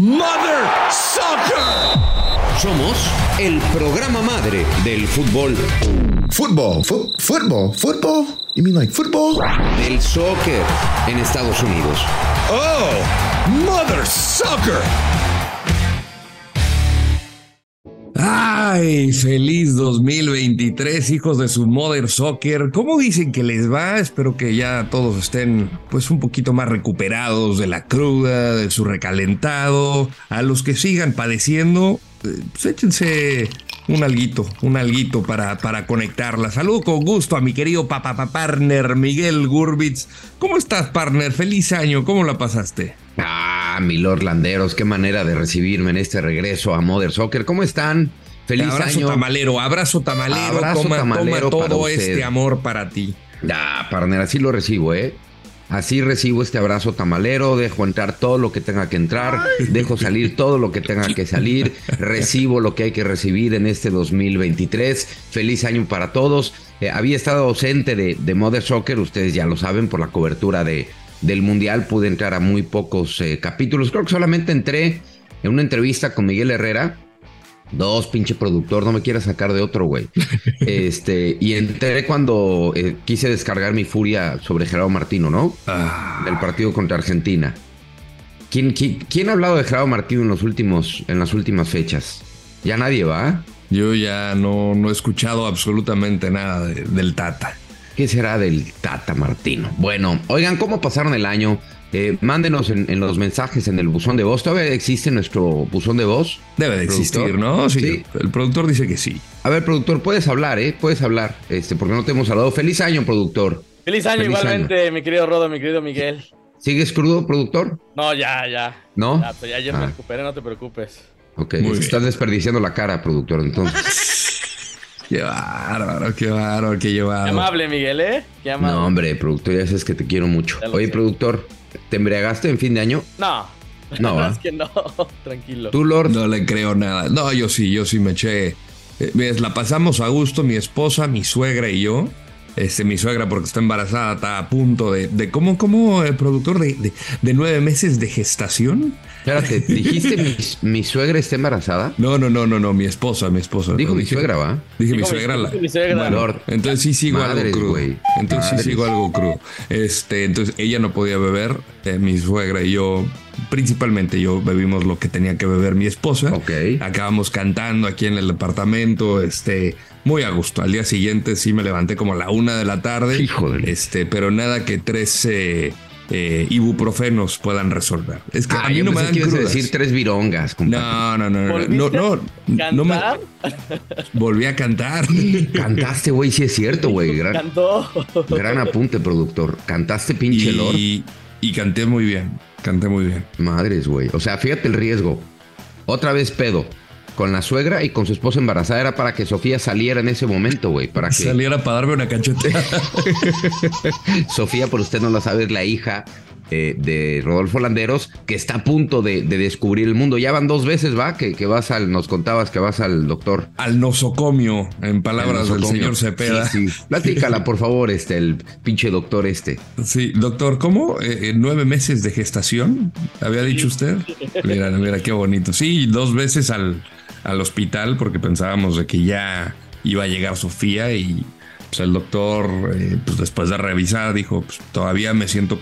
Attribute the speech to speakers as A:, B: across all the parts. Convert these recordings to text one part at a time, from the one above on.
A: Mother Soccer.
B: Somos el programa madre del fútbol.
C: Fútbol, fútbol, fútbol. You mean like football?
B: Del soccer en Estados Unidos.
A: Oh, Mother Soccer.
D: Ay, feliz 2023, hijos de su Mother Soccer. ¿Cómo dicen que les va? Espero que ya todos estén pues un poquito más recuperados de la cruda, de su recalentado. A los que sigan padeciendo, eh, pues échense un alguito, un alguito para, para conectarla. Saludo con gusto a mi querido papá partner Miguel Gurbitz. ¿Cómo estás, partner? Feliz año, ¿cómo la pasaste?
B: Ah, mi Lord Landeros, qué manera de recibirme en este regreso a Mother Soccer. ¿Cómo están? Feliz
D: abrazo
B: año.
D: tamalero, abrazo tamalero,
B: Abrazo
D: toma,
B: tamalero
D: toma todo este amor para ti.
B: Ah, partner, así lo recibo, ¿eh? Así recibo este abrazo tamalero, dejo entrar todo lo que tenga que entrar, dejo salir todo lo que tenga que salir, recibo lo que hay que recibir en este 2023. Feliz año para todos. Eh, había estado ausente de, de Mother Soccer, ustedes ya lo saben, por la cobertura de, del Mundial. Pude entrar a muy pocos eh, capítulos. Creo que solamente entré en una entrevista con Miguel Herrera. Dos, pinche productor, no me quieras sacar de otro, güey. Este, y entré cuando eh, quise descargar mi furia sobre Gerardo Martino, ¿no?
D: Ah,
B: Del partido contra Argentina. ¿Quién, quién, quién ha hablado de Gerardo Martino en, los últimos, en las últimas fechas? Ya nadie va.
D: yo ya no, no he escuchado absolutamente nada de- del Tata.
B: ¿Qué será del Tata Martino? Bueno, oigan, ¿cómo pasaron el año? Eh, mándenos en, en los mensajes en el buzón de voz. ¿Todavía existe nuestro buzón de voz?
D: Debe de
B: ¿Productor?
D: existir, ¿no? Sí,
B: Sí.
D: El productor dice que sí.
B: A ver, productor, puedes hablar, ¿eh? Puedes hablar, este, porque no te hemos hablado. Feliz año, productor.
E: Feliz año
B: Feliz
E: igualmente, mi querido Rodo, mi querido Miguel.
B: ¿Sigues crudo, productor?
E: No, ya, ya.
B: ¿No?
E: Ya, pues ya, ya me
B: Ah.
E: recuperé, no te preocupes.
B: Ok,
D: Muy bien.
B: estás desperdiciando la cara, productor, entonces.
D: Qué bárbaro, qué bárbaro, qué
E: Qué
D: llevado.
E: amable, Miguel, ¿eh? Qué amable.
B: No, hombre, productor, ya sabes que te quiero mucho. Oye,
E: sé.
B: productor, ¿te embriagaste en fin de año?
E: No.
B: No,
E: La verdad es que no. Tranquilo.
B: ¿Tú, Lord?
D: No le creo nada. No, yo sí, yo sí me eché. eh, ves, la pasamos a gusto, mi esposa, mi suegra y yo. Este, mi suegra, porque está embarazada, está a punto de. de ¿Cómo, cómo el productor de, de, de nueve meses de gestación?
B: Espérate, ¿dijiste mi, mi suegra está embarazada?
D: No, no, no, no, no, mi esposa, mi esposa.
B: Dijo
D: No,
B: mi
D: dije-
B: suegra, ¿va?
D: Dije mi suegra. la-
E: mi suegra.
D: Bueno,
B: Lord.
D: entonces sí sigo
B: Madres,
D: algo crudo. Entonces
B: Madres.
D: sí sigo algo crudo. Este, entonces ella no podía beber. eh, mi suegra y yo, principalmente yo, bebimos lo que tenía que beber mi esposa.
B: Ok.
D: Acabamos cantando aquí en el departamento. Este, muy a gusto. Al día siguiente sí me levanté como a la una de la tarde.
B: Híjole.
D: Este, pero nada que tres eh, eh, ibuprofenos puedan resolver. Es que
B: Ah,
D: a mí no me dan
B: que
D: crudas.
B: decir tres virongas, compadre.
D: No, no, no, no, no,
E: ¿Volviste
D: no, no me volví a cantar.
B: Cantaste, güey, sí es cierto, güey. Gran,
E: Cantó.
B: gran apunte, productor. Cantaste, pinche Lord.
D: y, y canté muy bien, canté muy bien.
B: Madres, güey. O sea, fíjate el riesgo. Otra vez pedo. Con la suegra y con su esposa embarazada era para que Sofía saliera en ese momento, güey. Para que
D: Saliera para darme una cachetea.
B: Sofía, por usted no lo sabe, es la hija eh, de Rodolfo Landeros, que está a punto de, de descubrir el mundo. Ya van dos veces, ¿va? Que, que vas al, nos contabas que vas al doctor.
D: Al nosocomio, en palabras
B: El
D: del señor Cepeda.
B: Sí, sí. Platícala, por favor, este, el pinche doctor este.
D: Sí, doctor, ¿cómo? Eh, eh, ¿Nueve meses de gestación? ¿Había dicho usted? Mira, mira, qué bonito. Sí, dos veces al, al hospital porque pensábamos de que ya iba a llegar Sofía y pues, el doctor, eh, pues, después de revisar, dijo, pues, todavía me siento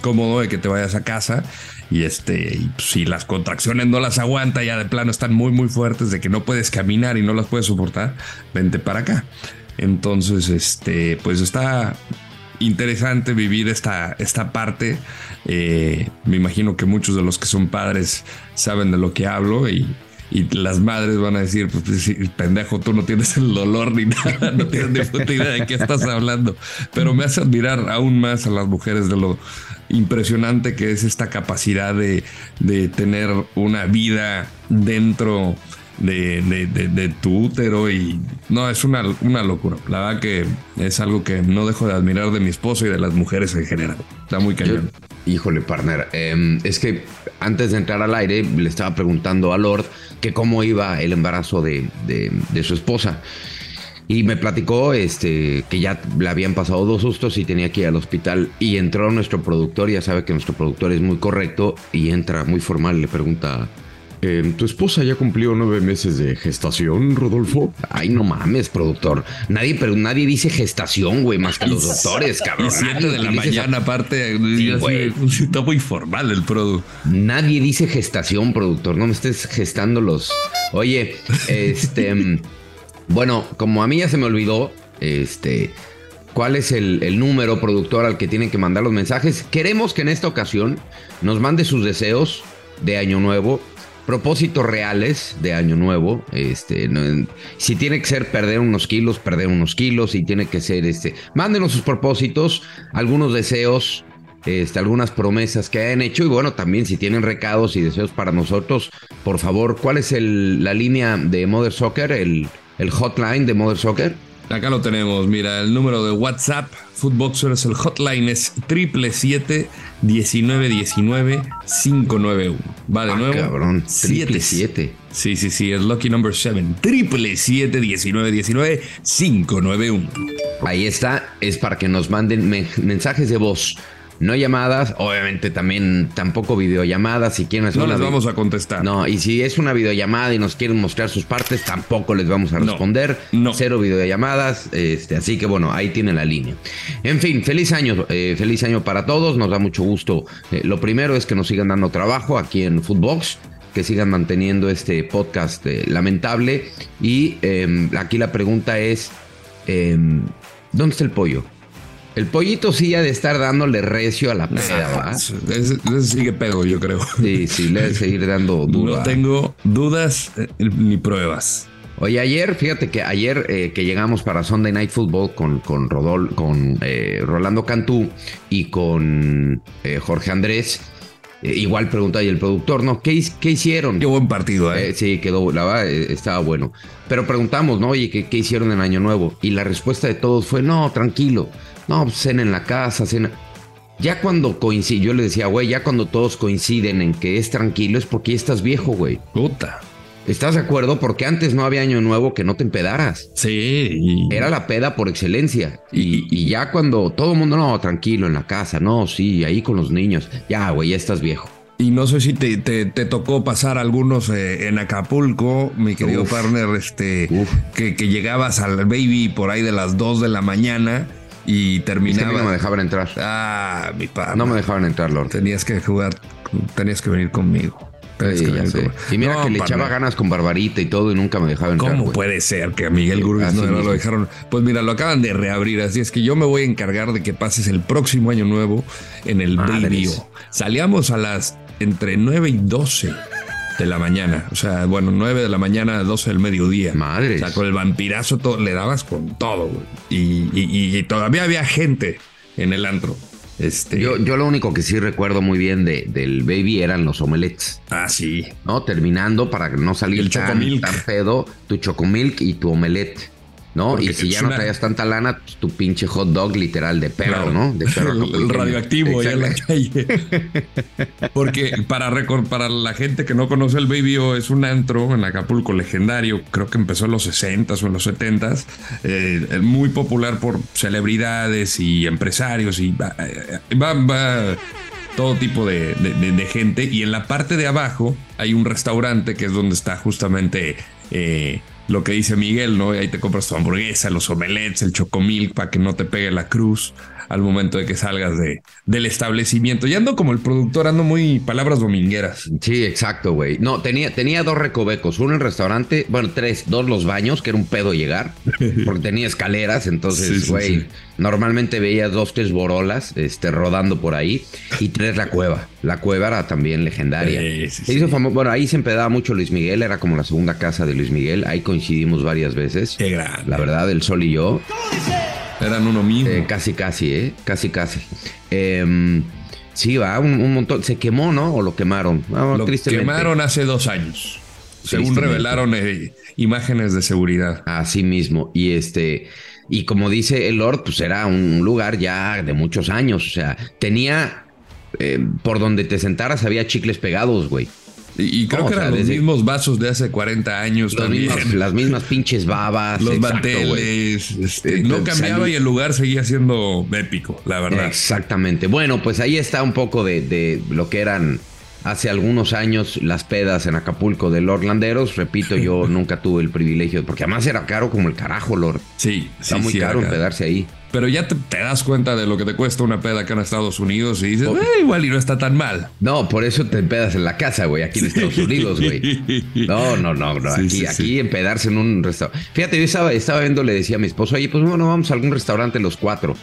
D: cómodo de que te vayas a casa y este, y, pues, si las contracciones no las aguanta, ya de plano están muy, muy fuertes de que no puedes caminar y no las puedes soportar, vente para acá. Entonces, este, pues está interesante vivir esta, esta parte. Eh, me imagino que muchos de los que son padres saben de lo que hablo y, y las madres van a decir, pues, pendejo, tú no tienes el dolor ni nada, no tienes ni puta idea de qué estás hablando. Pero me hace admirar aún más a las mujeres de lo impresionante que es esta capacidad de, de tener una vida dentro de, de- tu útero y no, es una, una locura. La verdad que es algo que no dejo de admirar de mi esposo y de las mujeres en general. Está muy
B: Yo-
D: cañón.
B: híjole, partner. eh, es que antes de entrar al aire le estaba preguntando a Lord que cómo iba el embarazo de, de- su esposa. Y me platicó este, que ya le habían pasado dos sustos y tenía que ir al hospital. Y entró nuestro productor, ya sabe que nuestro productor es muy correcto, y entra muy formal, le pregunta, "Em, ¿tu esposa ya cumplió nueve meses de gestación, Rodolfo? Ay, no mames, productor. Nadie, pero nadie dice gestación, güey, más que los doctores, cabrón.
D: Siete de la mañana, aparte,
B: Sí, güey.
D: está muy formal el producto.
B: Nadie dice gestación, productor. No me estés gestando los. Oye, este. bueno, como a mí ya se me olvidó, este. ¿Cuál es el, el número productor al que tienen que mandar los mensajes? Queremos que en esta ocasión nos mande sus deseos de Año Nuevo, propósitos reales de Año Nuevo. Este, no- si tiene que ser perder unos kilos, perder unos kilos. Si tiene que ser este, mándenos sus propósitos, algunos deseos este, algunas promesas que hayan hecho y bueno, también si tienen recados y deseos para nosotros, por favor, ¿cuál es el- la línea de Mother Soccer, el, el hotline de Mother Soccer?
D: Acá lo tenemos, mira, el número de WhatsApp, Footboxers, el hotline es 777-1919-591. Va de
B: Ah,
D: nuevo.
B: cabrón, triple
D: siete.
B: siete.
D: Sí, sí, sí, es lucky number 7. 777-1919-591.
B: Ahí está, es para que nos manden men- mensajes de voz, no llamadas, obviamente también tampoco videollamadas, si quieren hacer
D: No les vamos a contestar.
B: No, y si es una videollamada y nos quieren mostrar sus partes, tampoco les vamos a responder.
D: no.
B: Cero videollamadas, este, así que bueno, ahí tienen la línea. En fin, feliz año, eh, feliz año para todos, nos da mucho gusto. Eh, lo primero es que nos sigan dando trabajo aquí en Footbox, que sigan manteniendo este podcast eh, lamentable. Y eh, aquí la pregunta es, eh, ¿dónde está el pollo? El pollito sí ha de estar dándole recio a la peda, ¿va?
D: Ese, ese sigue pedo, yo creo.
B: Sí, sí, le ha de seguir dando duro.
D: No tengo dudas eh, ni pruebas.
B: Oye, ayer, fíjate que ayer eh, que llegamos para Sunday Night Football con, con, Rodol, con eh, Rolando Cantú y con eh, Jorge Andrés, igual preguntó ahí el productor, ¿no? ¿Qué, hicieron?
D: Qué buen partido, ¿eh?
B: Sí, quedó, la verdad, estaba bueno. Pero preguntamos, ¿no? Oye, ¿qué, qué hicieron en Año Nuevo? Y la respuesta de todos fue, no, tranquilo. No, pues cena en la casa, cena. Ya cuando coincide, yo le decía, güey, ya cuando todos coinciden en que es tranquilo es porque ya estás viejo, güey.
D: Puta.
B: ¿Estás de acuerdo? Porque antes no había año nuevo que no te empedaras.
D: Sí.
B: Era la peda por excelencia. Y, y ya cuando todo el mundo, no, tranquilo, en la casa, no, sí, ahí con los niños. Ya, güey, ya estás viejo.
D: Y no sé si te, te- te tocó pasar algunos eh, en Acapulco, mi querido
B: Uf.
D: partner, este, que, que llegabas al baby por ahí de las 2 de la mañana y
B: Es que
D: terminaba.
B: mí no me dejaban entrar.
D: Ah, mi padre.
B: No me dejaban entrar, Lord.
D: Tenías que jugar, tenías que venir conmigo.
B: Sí,
D: que
B: ya
D: venir
B: sé.
D: conmigo.
B: Y mira
D: No,
B: que le echaba ganas con Barbarita y todo y nunca me dejaba entrar.
D: ¿Cómo puede ser que a Miguel Gurbis
B: Así
D: no, lo dejaron? Pues mira, lo acaban de reabrir, así es que yo me voy a encargar de que pases el próximo año nuevo en el O. Salíamos a las entre 9 y 12 de la mañana. O sea, bueno, 9 de la mañana a 12 del mediodía.
B: Madres.
D: O sea, con el vampirazo todo, le dabas con todo, güey. Y, y- y todavía había gente en el antro. Este.
B: Yo, yo lo único que sí recuerdo muy bien de, del baby eran los omelets.
D: Ah, sí.
B: ¿no? Terminando para no salir
D: El
B: tan, tan pedo, tu chocomilk y tu omelette, ¿no?
D: Porque
B: y si ya no traías tanta lana, pues, tu pinche hot dog literal de perro,
D: Claro.
B: ¿no? De perro
D: el, el
B: acapulqueño.
D: radioactivo allá en la calle. Porque para, recor- para la gente que no conoce el Baby O, es un antro en Acapulco legendario, creo que empezó en los 60s o en los 70s, eh, muy popular por celebridades y empresarios y va, eh, va- va todo tipo de, de- de- de gente. Y en la parte de abajo hay un restaurante que es donde está justamente... eh, lo que dice Miguel, ¿no? Ahí te compras tu hamburguesa, los omelets, el chocomilk para que no te pegue la cruz al momento de que salgas de, del establecimiento. Y ando como el productor, ando muy palabras domingueras.
B: Sí, exacto, güey. No, tenía, tenía dos recovecos. Uno en el restaurante, bueno, tres, dos los baños, que era un pedo llegar, porque tenía escaleras. Entonces,
D: sí,
B: güey,
D: sí.
B: normalmente veías dos, tres borolas este, rodando por ahí. Y tres, la cueva. La cueva era también legendaria.
D: Sí, sí,
B: Se hizo
D: sí.
B: famo- Bueno, ahí se empedaba mucho Luis Miguel, era como la segunda casa de Luis Miguel. Ahí coincidimos varias veces.
D: Qué grande.
B: La verdad, el sol y yo.
D: Eran uno mismo.
B: Eh, casi, casi, ¿eh? Casi, casi. Em, sí, va, un, un montón. Se quemó, ¿no? O lo quemaron. Ah,
D: Lo
B: tristemente.
D: quemaron hace dos años. Según revelaron eh, imágenes de seguridad.
B: Así mismo. Y este. Y como dice el Lord, pues era un lugar ya de muchos años. O sea, tenía. eh, por donde te sentaras había chicles pegados, güey.
D: Y, creo
B: No,
D: que
B: o sea,
D: eran los mismos vasos de hace 40 años
B: Los
D: también.
B: mismas- las mismas pinches babas.
D: los
B: exacto,
D: manteles. este,
B: Eh,
D: no cambiaba y el lugar seguía siendo épico, la verdad.
B: Exactamente. Bueno, pues ahí está un poco de, de lo que eran hace algunos años las pedas en Acapulco de Lord Landeros. Repito, yo nunca tuve el privilegio, porque además era caro como el carajo, Lord.
D: Sí,
B: Está
D: sí,
B: muy
D: sí,
B: caro empedarse ahí.
D: Pero ya te, te das cuenta de lo que te cuesta una peda acá en Estados Unidos y dices. "Eh, igual y no está tan mal.
B: No, por eso te empedas en la casa, güey, aquí en Estados Unidos, güey. No, no, no, no. Aquí,
D: sí,
B: aquí empedarse en un restaurante. Fíjate, yo estaba, estaba viendo, le decía a mi esposo, oye, pues bueno, vamos a algún restaurante los cuatro.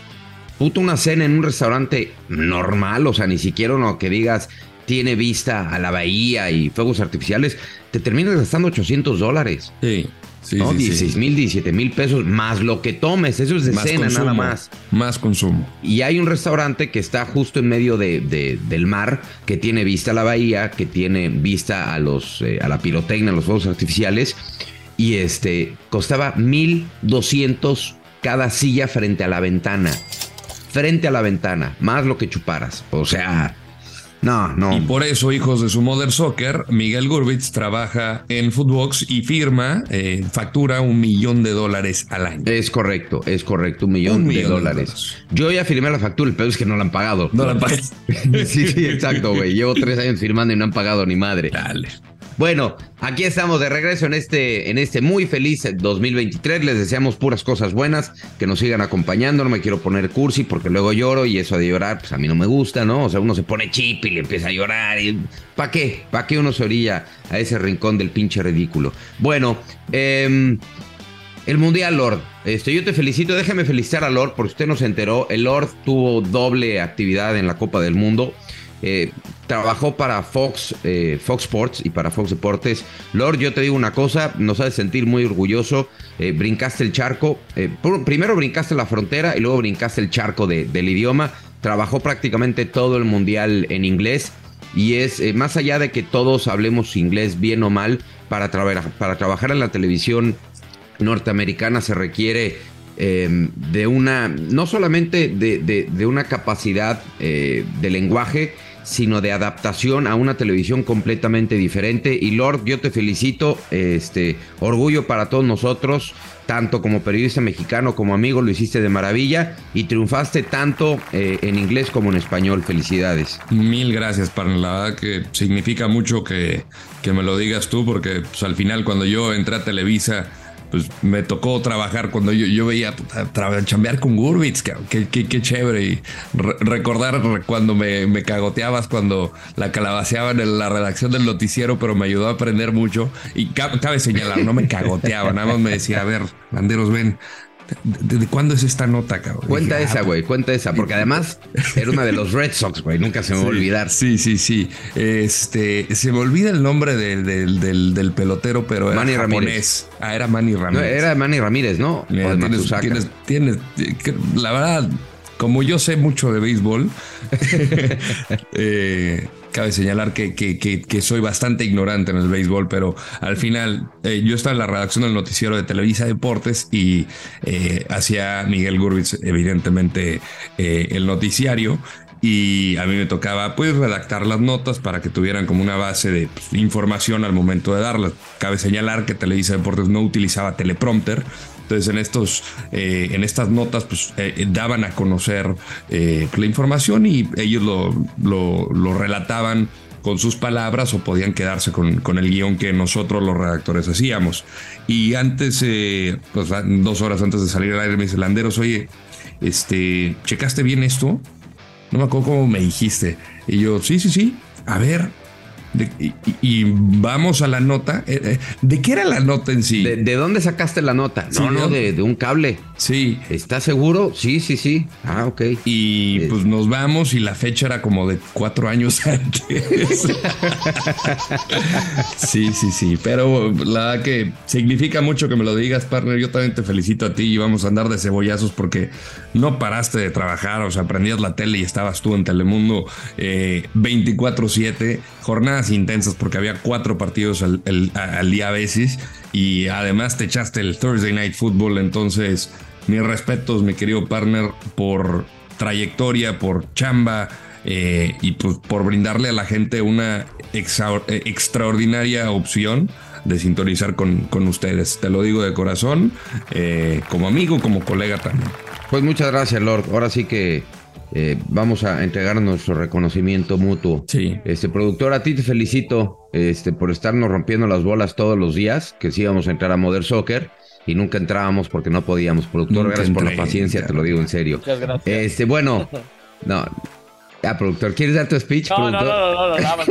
B: Puta, una cena en un restaurante normal, o sea, ni siquiera uno que digas tiene vista a la bahía y fuegos artificiales, te terminas gastando 800 dólares.
D: Sí, sí,
B: ¿no?
D: sí, sí.
B: 16 mil, 17 mil pesos, más lo que tomes, eso es de
D: Más
B: cena
D: consumo,
B: nada más.
D: Más consumo.
B: Y hay un restaurante que está justo en medio de, de- del mar, que tiene vista a la bahía, que tiene vista a los eh, a la pirotecnia, a los fuegos artificiales. Y este costaba 1200 cada silla frente a la ventana. Frente a la ventana, más lo que chuparas. O sea, no, no.
D: Y por eso, hijos de su Mother Soccer, Miguel Gurbitz trabaja en Footbox y firma, eh, factura un millón de dólares al año.
B: Es correcto, es correcto, un millón,
D: Un
B: de
D: millón de
B: dólares.
D: dólares.
B: Yo ya firmé la factura, el peor es que no la han pagado.
D: No la pagas.
B: sí, sí, exacto, güey. Llevo tres años firmando y no han pagado ni madre.
D: Dale.
B: Bueno, aquí estamos de regreso en este, en este muy feliz 2023. Les deseamos puras cosas buenas, que nos sigan acompañando. No me quiero poner cursi porque luego lloro y eso de llorar, pues a mí no me gusta, ¿no? O sea, uno se pone chip y le empieza a llorar. y ¿Para qué? ¿Para qué uno se orilla a ese rincón del pinche ridículo? Bueno, eh, el Mundial, Lord. Este, yo te felicito. Déjeme felicitar a Lord porque usted nos enteró. El Lord tuvo doble actividad en la Copa del Mundo. Eh, trabajó para Fox, eh, Fox Sports y para Fox Deportes. Lord, yo te digo una cosa, nos hace sentir muy orgulloso. Eh, brincaste el charco. pr- primero brincaste la frontera y luego brincaste el charco de- del idioma. Trabajó prácticamente todo el mundial en inglés. Y es más allá de que todos hablemos inglés bien o mal, para, para trabajar en la televisión norteamericana se requiere eh, de una, no solamente de, una capacidad de lenguaje, sino de adaptación a una televisión completamente diferente. Y Lord, yo te felicito, este, orgullo para todos nosotros, tanto como periodista mexicano como amigo, lo hiciste de maravilla y triunfaste tanto eh, en inglés como en español. Felicidades.
D: Mil gracias, partner. La verdad que significa mucho que, que me lo digas tú, porque pues, al final cuando yo entré a Televisa, pues me tocó trabajar cuando yo, yo veía chambear con Gurbitz. Qué, qué- qué chévere. Y re- recordar cuando me, me cagoteabas, cuando la calabaceaban en la redacción del noticiero, pero me ayudó a aprender mucho. Y ca- cabe señalar, no me cagoteaba, nada más me decía, a ver, banderos, ven. ¿De, de cuándo es esta nota, cabrón?
B: Cuenta
D: Dije, "Ah,
B: esa, güey, cuenta esa, porque además era una de los Red Sox, güey, nunca se me va a olvidar.
D: Sí, sí, sí. Este, se me olvida el nombre del, del, del- del pelotero, pero era
B: Manny
D: japonés.
B: Ramírez.
D: Ah, era Manny
B: No,
D: Ramírez.
B: era Manny Ramírez, ¿no? De
D: tienes, tienes- tienes- la verdad, como yo sé mucho de béisbol, eh, cabe señalar que, que- que- que soy bastante ignorante en el béisbol, pero al final eh, yo estaba en la redacción del noticiero de Televisa Deportes y eh, hacía Miguel Gurbitz, evidentemente, eh, el noticiario. Y a mí me tocaba pues redactar las notas para que tuvieran como una base de pues, información al momento de darlas. Cabe señalar que Televisa Deportes no utilizaba teleprompter, entonces en estos, eh, en estas notas, pues eh, daban a conocer eh, la información y ellos lo, lo- lo relataban con sus palabras o podían quedarse con, con el guion que nosotros los redactores hacíamos. Y antes, eh, pues dos horas antes de salir al aire, me dice Landeros, oye, este, ¿checaste bien esto? No me acuerdo cómo me dijiste. Y yo, sí, sí, sí. A ver. De- y, vamos a la nota. Eh, eh, ¿De qué era la nota en sí?
B: ¿De, de dónde sacaste la nota?
D: Sí,
B: No, no,
D: ¿de
B: un cable.
D: Sí.
B: ¿Estás seguro? Sí, sí, sí. Ah, ok.
D: Y
B: Eh.
D: pues nos vamos y la fecha era como de cuatro años antes. sí, sí, sí. Pero la verdad que significa mucho que me lo digas, partner. Yo también te felicito a ti y vamos a andar de cebollazos porque no paraste de trabajar. O sea, prendías la tele y estabas tú en Telemundo eh, 24-7. Intensas porque había cuatro partidos al, día a veces. Y además te echaste el Thursday Night Football. Entonces, mis respetos, mi querido partner, por trayectoria, por chamba, eh, y pues por brindarle a la gente una eh, extraordinaria opción de sintonizar con, con ustedes. Te lo digo de corazón, eh, como amigo, como colega también.
B: Pues muchas gracias, Lord. Ahora sí que eh, vamos a entregar nuestro reconocimiento mutuo.
D: Sí.
B: Este productor, a ti te felicito este, por estarnos rompiendo las bolas todos los días, que sí íbamos a entrar a Modern Soccer y nunca entrábamos porque no podíamos. Productor,
D: Nunca
B: gracias por la paciencia,
D: ya.
B: te lo digo en serio.
E: Muchas gracias.
B: Este, bueno, no. Ah, productor, ¿quieres dar tu speech,
E: no, no,
B: productor?
E: no, no, no, nada más.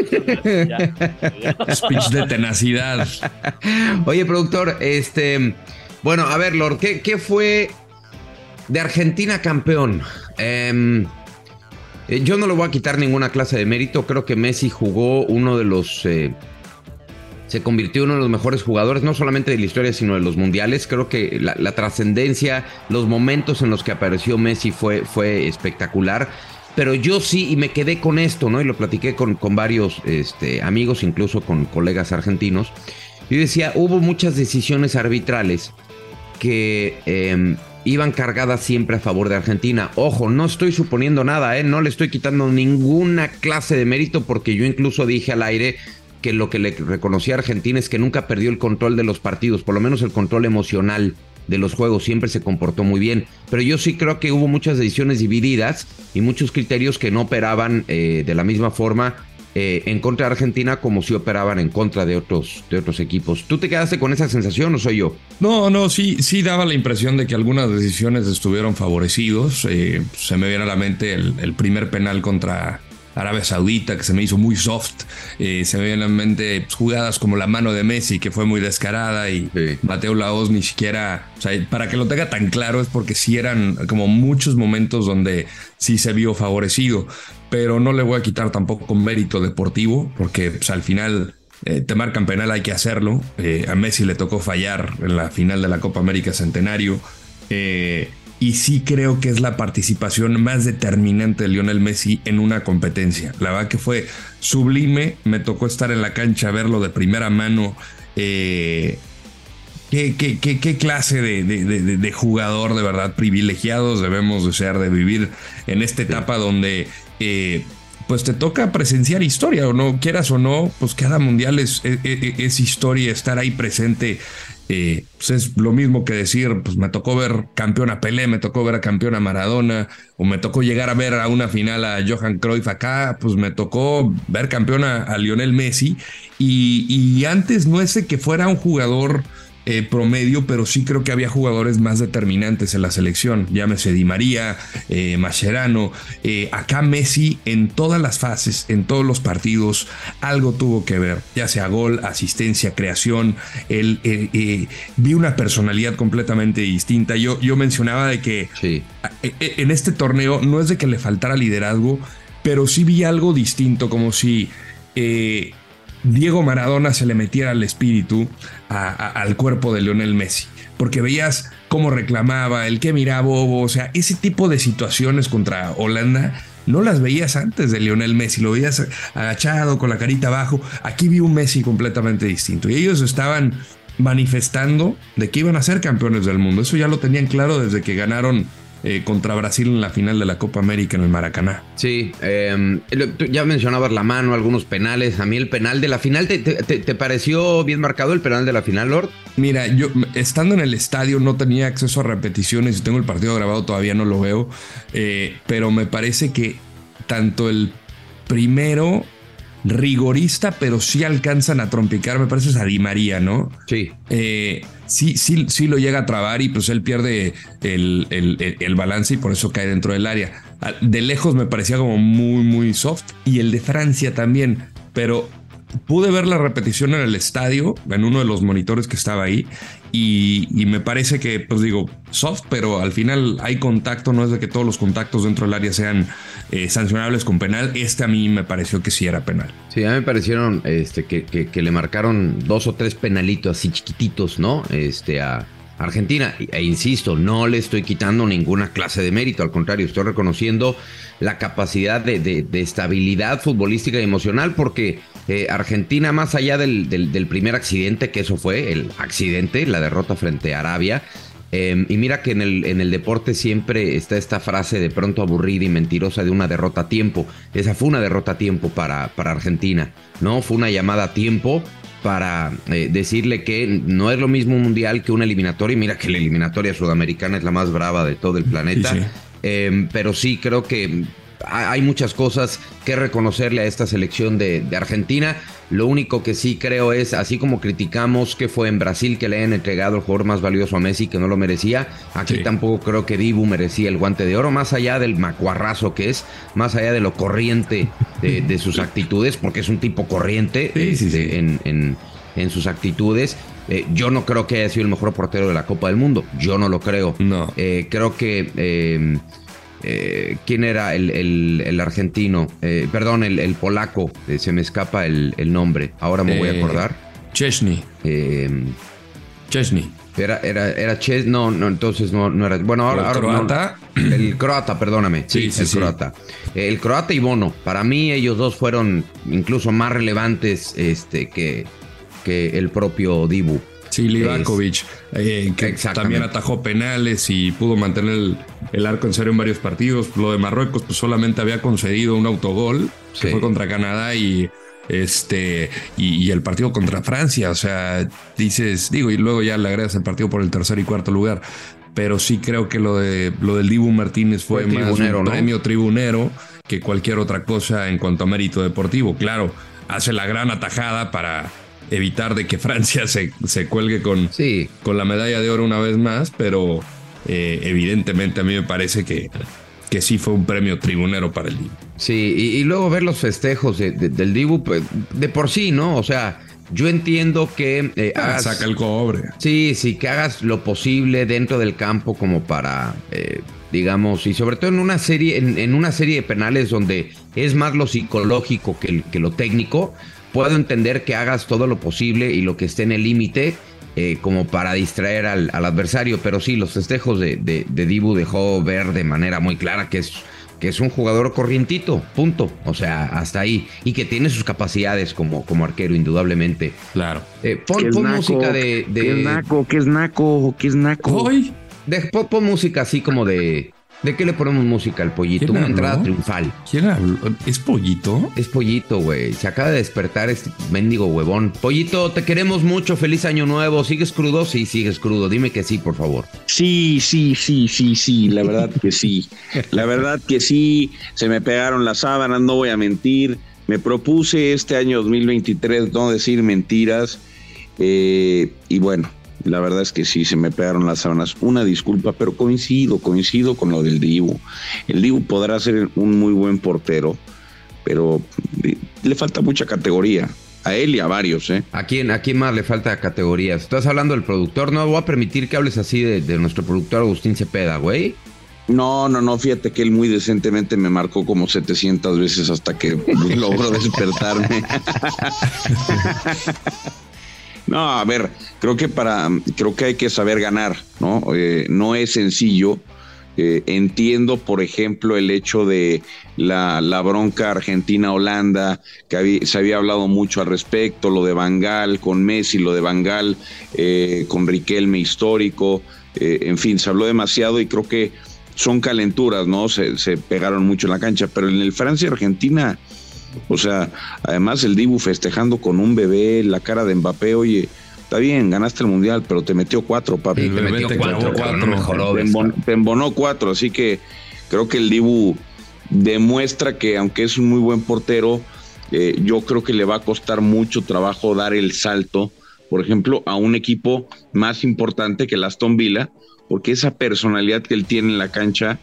E: ya.
D: Speech de tenacidad.
B: Oye, productor, este. Bueno, a ver, Lord, ¿qué, qué fue de Argentina campeón? Em, eh, yo no le voy a quitar ninguna clase de mérito. Creo que Messi jugó uno de los. eh, se convirtió en uno de los mejores jugadores, no solamente de la historia, sino de los mundiales. Creo que la, trascendencia, los momentos en los que apareció Messi fue, fue espectacular. Pero yo sí, y me quedé con esto, ¿no? Y lo platiqué con, con varios este, amigos, incluso con colegas argentinos. Yo decía, hubo muchas decisiones arbitrales que eh, iban cargadas siempre a favor de Argentina. Ojo, no estoy suponiendo nada, ¿eh? no le estoy quitando ninguna clase de mérito porque yo incluso dije al aire que lo que le reconocí a Argentina es que nunca perdió el control de los partidos, por lo menos el control emocional de los juegos, siempre se comportó muy bien. Pero yo sí creo que hubo muchas decisiones divididas y muchos criterios que no operaban eh, de la misma forma eh, en contra de Argentina como si operaban en contra de otros, de otros equipos. ¿Tú te quedaste con esa sensación o soy yo?
D: No, no, sí, sí daba la impresión de que algunas decisiones estuvieron favorecidos. Eh, se me viene a la mente el, el primer penal contra Arabia Saudita, que se me hizo muy soft. Eh, se me vienen a la mente jugadas como la mano de Messi, que fue muy descarada, y
B: Sí.
D: Mateo Laos ni siquiera. O sea, para que lo tenga tan claro es porque sí eran como muchos momentos donde sí se vio favorecido. Pero no le voy a quitar tampoco mérito deportivo, porque pues, al final. eh, te marcan penal, hay que hacerlo. Eh, a Messi le tocó fallar en la final de la Copa América Centenario. Eh, y sí creo que es la participación más determinante de Lionel Messi en una competencia. La verdad que fue sublime. Me tocó estar en la cancha, verlo de primera mano. Eh, ¿Qué, qué, qué- qué clase de, de- de- de jugador de verdad privilegiados debemos de ser, de vivir en esta etapa donde eh, pues te toca presenciar historia o no, quieras o no, pues cada mundial es, es, es- es historia, estar ahí presente. Eh, pues es lo mismo que decir, pues me tocó ver campeón a Pelé, me tocó ver a campeón a Maradona, o me tocó llegar a ver a una final a Johan Cruyff acá, pues me tocó ver campeón a, a Lionel Messi. Y, y antes no es que fuera un jugador eh, promedio, pero sí creo que había jugadores más determinantes en la selección. Llámese Di María, eh, Mascherano. Eh, acá Messi en todas las fases, en todos los partidos, algo tuvo que ver, ya sea gol, asistencia, creación. Él, eh, vi una personalidad completamente distinta. Yo, yo mencionaba de que
B: Sí.
D: en este torneo no es de que le faltara liderazgo, pero sí vi algo distinto, como si eh, Diego Maradona se le metiera al espíritu al cuerpo de Lionel Messi, porque veías cómo reclamaba, el que miraba bobo, o sea, ese tipo de situaciones contra Holanda. No las veías antes de Lionel Messi, lo veías agachado con la carita abajo. Aquí vi un Messi completamente distinto y ellos estaban manifestando de que iban a ser campeones del mundo. Eso ya lo tenían claro desde que ganaron eh, contra Brasil en la final de la Copa América en el Maracaná.
B: Sí, eh, tú ya mencionabas la mano, algunos penales. A mí el penal de la final, ¿te, te- te- te pareció bien marcado el penal de la final, Lord?
D: Mira, yo estando en el estadio no tenía acceso a repeticiones y tengo el partido grabado, todavía no lo veo, eh, pero me parece que tanto el primero rigorista, pero sí alcanzan a trompicar, me parece es a Di María, ¿no?
B: Sí.
D: Eh, sí, sí, sí lo llega a trabar y pues él pierde el, el- el- balance y por eso cae dentro del área. De lejos me parecía como muy, muy soft y el de Francia también, pero pude ver la repetición en el estadio, en uno de los monitores que estaba ahí y, me parece que, pues digo, soft, pero al final hay contacto, no es de que todos los contactos dentro del área sean eh, sancionables con penal. Este a mí me pareció que sí era penal.
B: Sí, a mí me parecieron este, que- que le marcaron dos o tres penalitos así chiquititos, ¿no? Este, a Argentina. E insisto, no le estoy quitando ninguna clase de mérito, al contrario, estoy reconociendo la capacidad de, de- estabilidad futbolística y emocional, porque eh, Argentina, más allá del, del- primer accidente, que eso fue el accidente, la derrota frente a Arabia, Eh, y mira que en el, en el deporte siempre está esta frase de pronto aburrida y mentirosa de una derrota a tiempo. Esa fue una derrota a tiempo para, para Argentina, ¿no? Fue una llamada a tiempo para eh, decirle que no es lo mismo un mundial que una eliminatoria. Mira que la eliminatoria sudamericana es la más brava de todo el planeta.
D: Sí, sí.
B: Eh, pero sí creo que hay muchas cosas que reconocerle a esta selección de, de, Argentina. Lo único que sí creo es, así como criticamos que fue en Brasil que le hayan entregado el jugador más valioso a Messi que no lo merecía, aquí sí. tampoco creo que Dibu merecía el guante de oro, más allá del macuarrazo que es, más allá de lo corriente de, de sus actitudes, porque es un tipo corriente
D: sí, sí,
B: este, en, en, en, sus actitudes. Eh, yo no creo que haya sido el mejor portero de la Copa del Mundo, yo no lo creo.
D: No.
B: Eh, creo que... Eh, eh, ¿Quién era el, el, el argentino? Eh, perdón, el, el polaco. Eh, se me escapa el, nombre. Ahora me voy a acordar.
D: Chesney. Chesney.
B: Era, era, era Ches, no, no, entonces no, no era. Bueno, ahora.
D: ¿El croata?
B: No, el croata, perdóname. Sí, sí el sí. croata. El croata y Bono. Para mí, ellos dos fueron incluso más relevantes este, que, que el propio Dibu.
D: Sí, Livakovic, eh, que también atajó penales y pudo mantener el, el, arco en serio en varios partidos. Lo de Marruecos, pues solamente había concedido un autogol, que fue contra Canadá y este y, y, el partido contra Francia. O sea, dices, digo, y luego ya le agregas el partido por el tercer y cuarto lugar. Pero sí creo que lo de lo del Dibu Martínez fue, fue más un premio tribunero que cualquier otra cosa en cuanto a mérito deportivo. Claro, hace la gran atajada para evitar de que Francia se, se cuelgue con,
B: sí.
D: con la medalla de oro una vez más, pero eh, evidentemente a mí me parece que, que sí fue un premio tribunero para el Dibu.
B: Sí, y, y luego ver los festejos de, de, del Dibu, pues, de por sí, ¿no? O sea, yo entiendo que eh,
D: ah, hagas, saca el cobre.
B: Sí, sí, que hagas lo posible dentro del campo como para, eh, digamos, y sobre todo en una serie, en, en, una serie de penales donde es más lo psicológico que, que lo técnico puedo entender que hagas todo lo posible y lo que esté en el límite eh, como para distraer al, al, adversario, pero sí, los festejos de, de, de, Dibu dejó ver de manera muy clara que es, que es un jugador corrientito, punto, o sea, hasta ahí, y que tiene sus capacidades como, como arquero, indudablemente.
D: Claro.
B: Eh, pon, pon música de, de...
F: ¿Qué es naco? ¿Qué es naco? ¿Qué es naco?
B: ¿Hoy? De, pon, pon música así como de... ¿De qué le ponemos música al pollito? Una entrada triunfal.
D: ¿Quién habló? ¿Es pollito?
B: Es pollito, güey. Se acaba de despertar este mendigo huevón. Pollito, te queremos mucho. Feliz año nuevo. ¿Sigues crudo? Sí, sigues crudo. Dime que sí, por favor.
F: Sí, sí, sí, sí, sí. La verdad que sí. La verdad que sí. Se me pegaron las sábanas, no voy a mentir. Me propuse este año 2023 no decir mentiras. Eh, y bueno, la verdad es que sí, se me pegaron las sábanas. Una disculpa, pero coincido, coincido con lo del Dibu. El Dibu podrá ser un muy buen portero, pero le falta mucha categoría. A él y a varios, ¿eh?
B: ¿A quién, a quién más le falta categorías? Estás hablando del productor, no voy a permitir que hables así de, de nuestro productor Agustín Cepeda, güey.
F: No, no, no, fíjate que él muy decentemente me marcó como 700 veces hasta que logró despertarme. No, a ver, creo que para, creo que hay que saber ganar, ¿no? Eh, no es sencillo. Eh, entiendo, por ejemplo, el hecho de la, la bronca Argentina-Holanda, que había, se había hablado mucho al respecto, lo de Bangal con Messi, lo de Bangal eh, con Riquelme histórico, eh, en fin, se habló demasiado y creo que son calenturas, ¿no? Se, se pegaron mucho en la cancha, pero en el Francia-Argentina o sea, además el Dibu festejando con un bebé, la cara de Mbappé, oye, está bien, ganaste el mundial, pero te metió cuatro, papi.
B: Sí, te metió cuatro, cuatro, no mejoró,
F: te, embon, te, embonó cuatro, así que creo que el Dibu demuestra que aunque es un muy buen portero, eh, yo creo que le va a costar mucho trabajo dar el salto, por ejemplo, a un equipo más importante que el Aston Villa, porque esa personalidad que él tiene en la cancha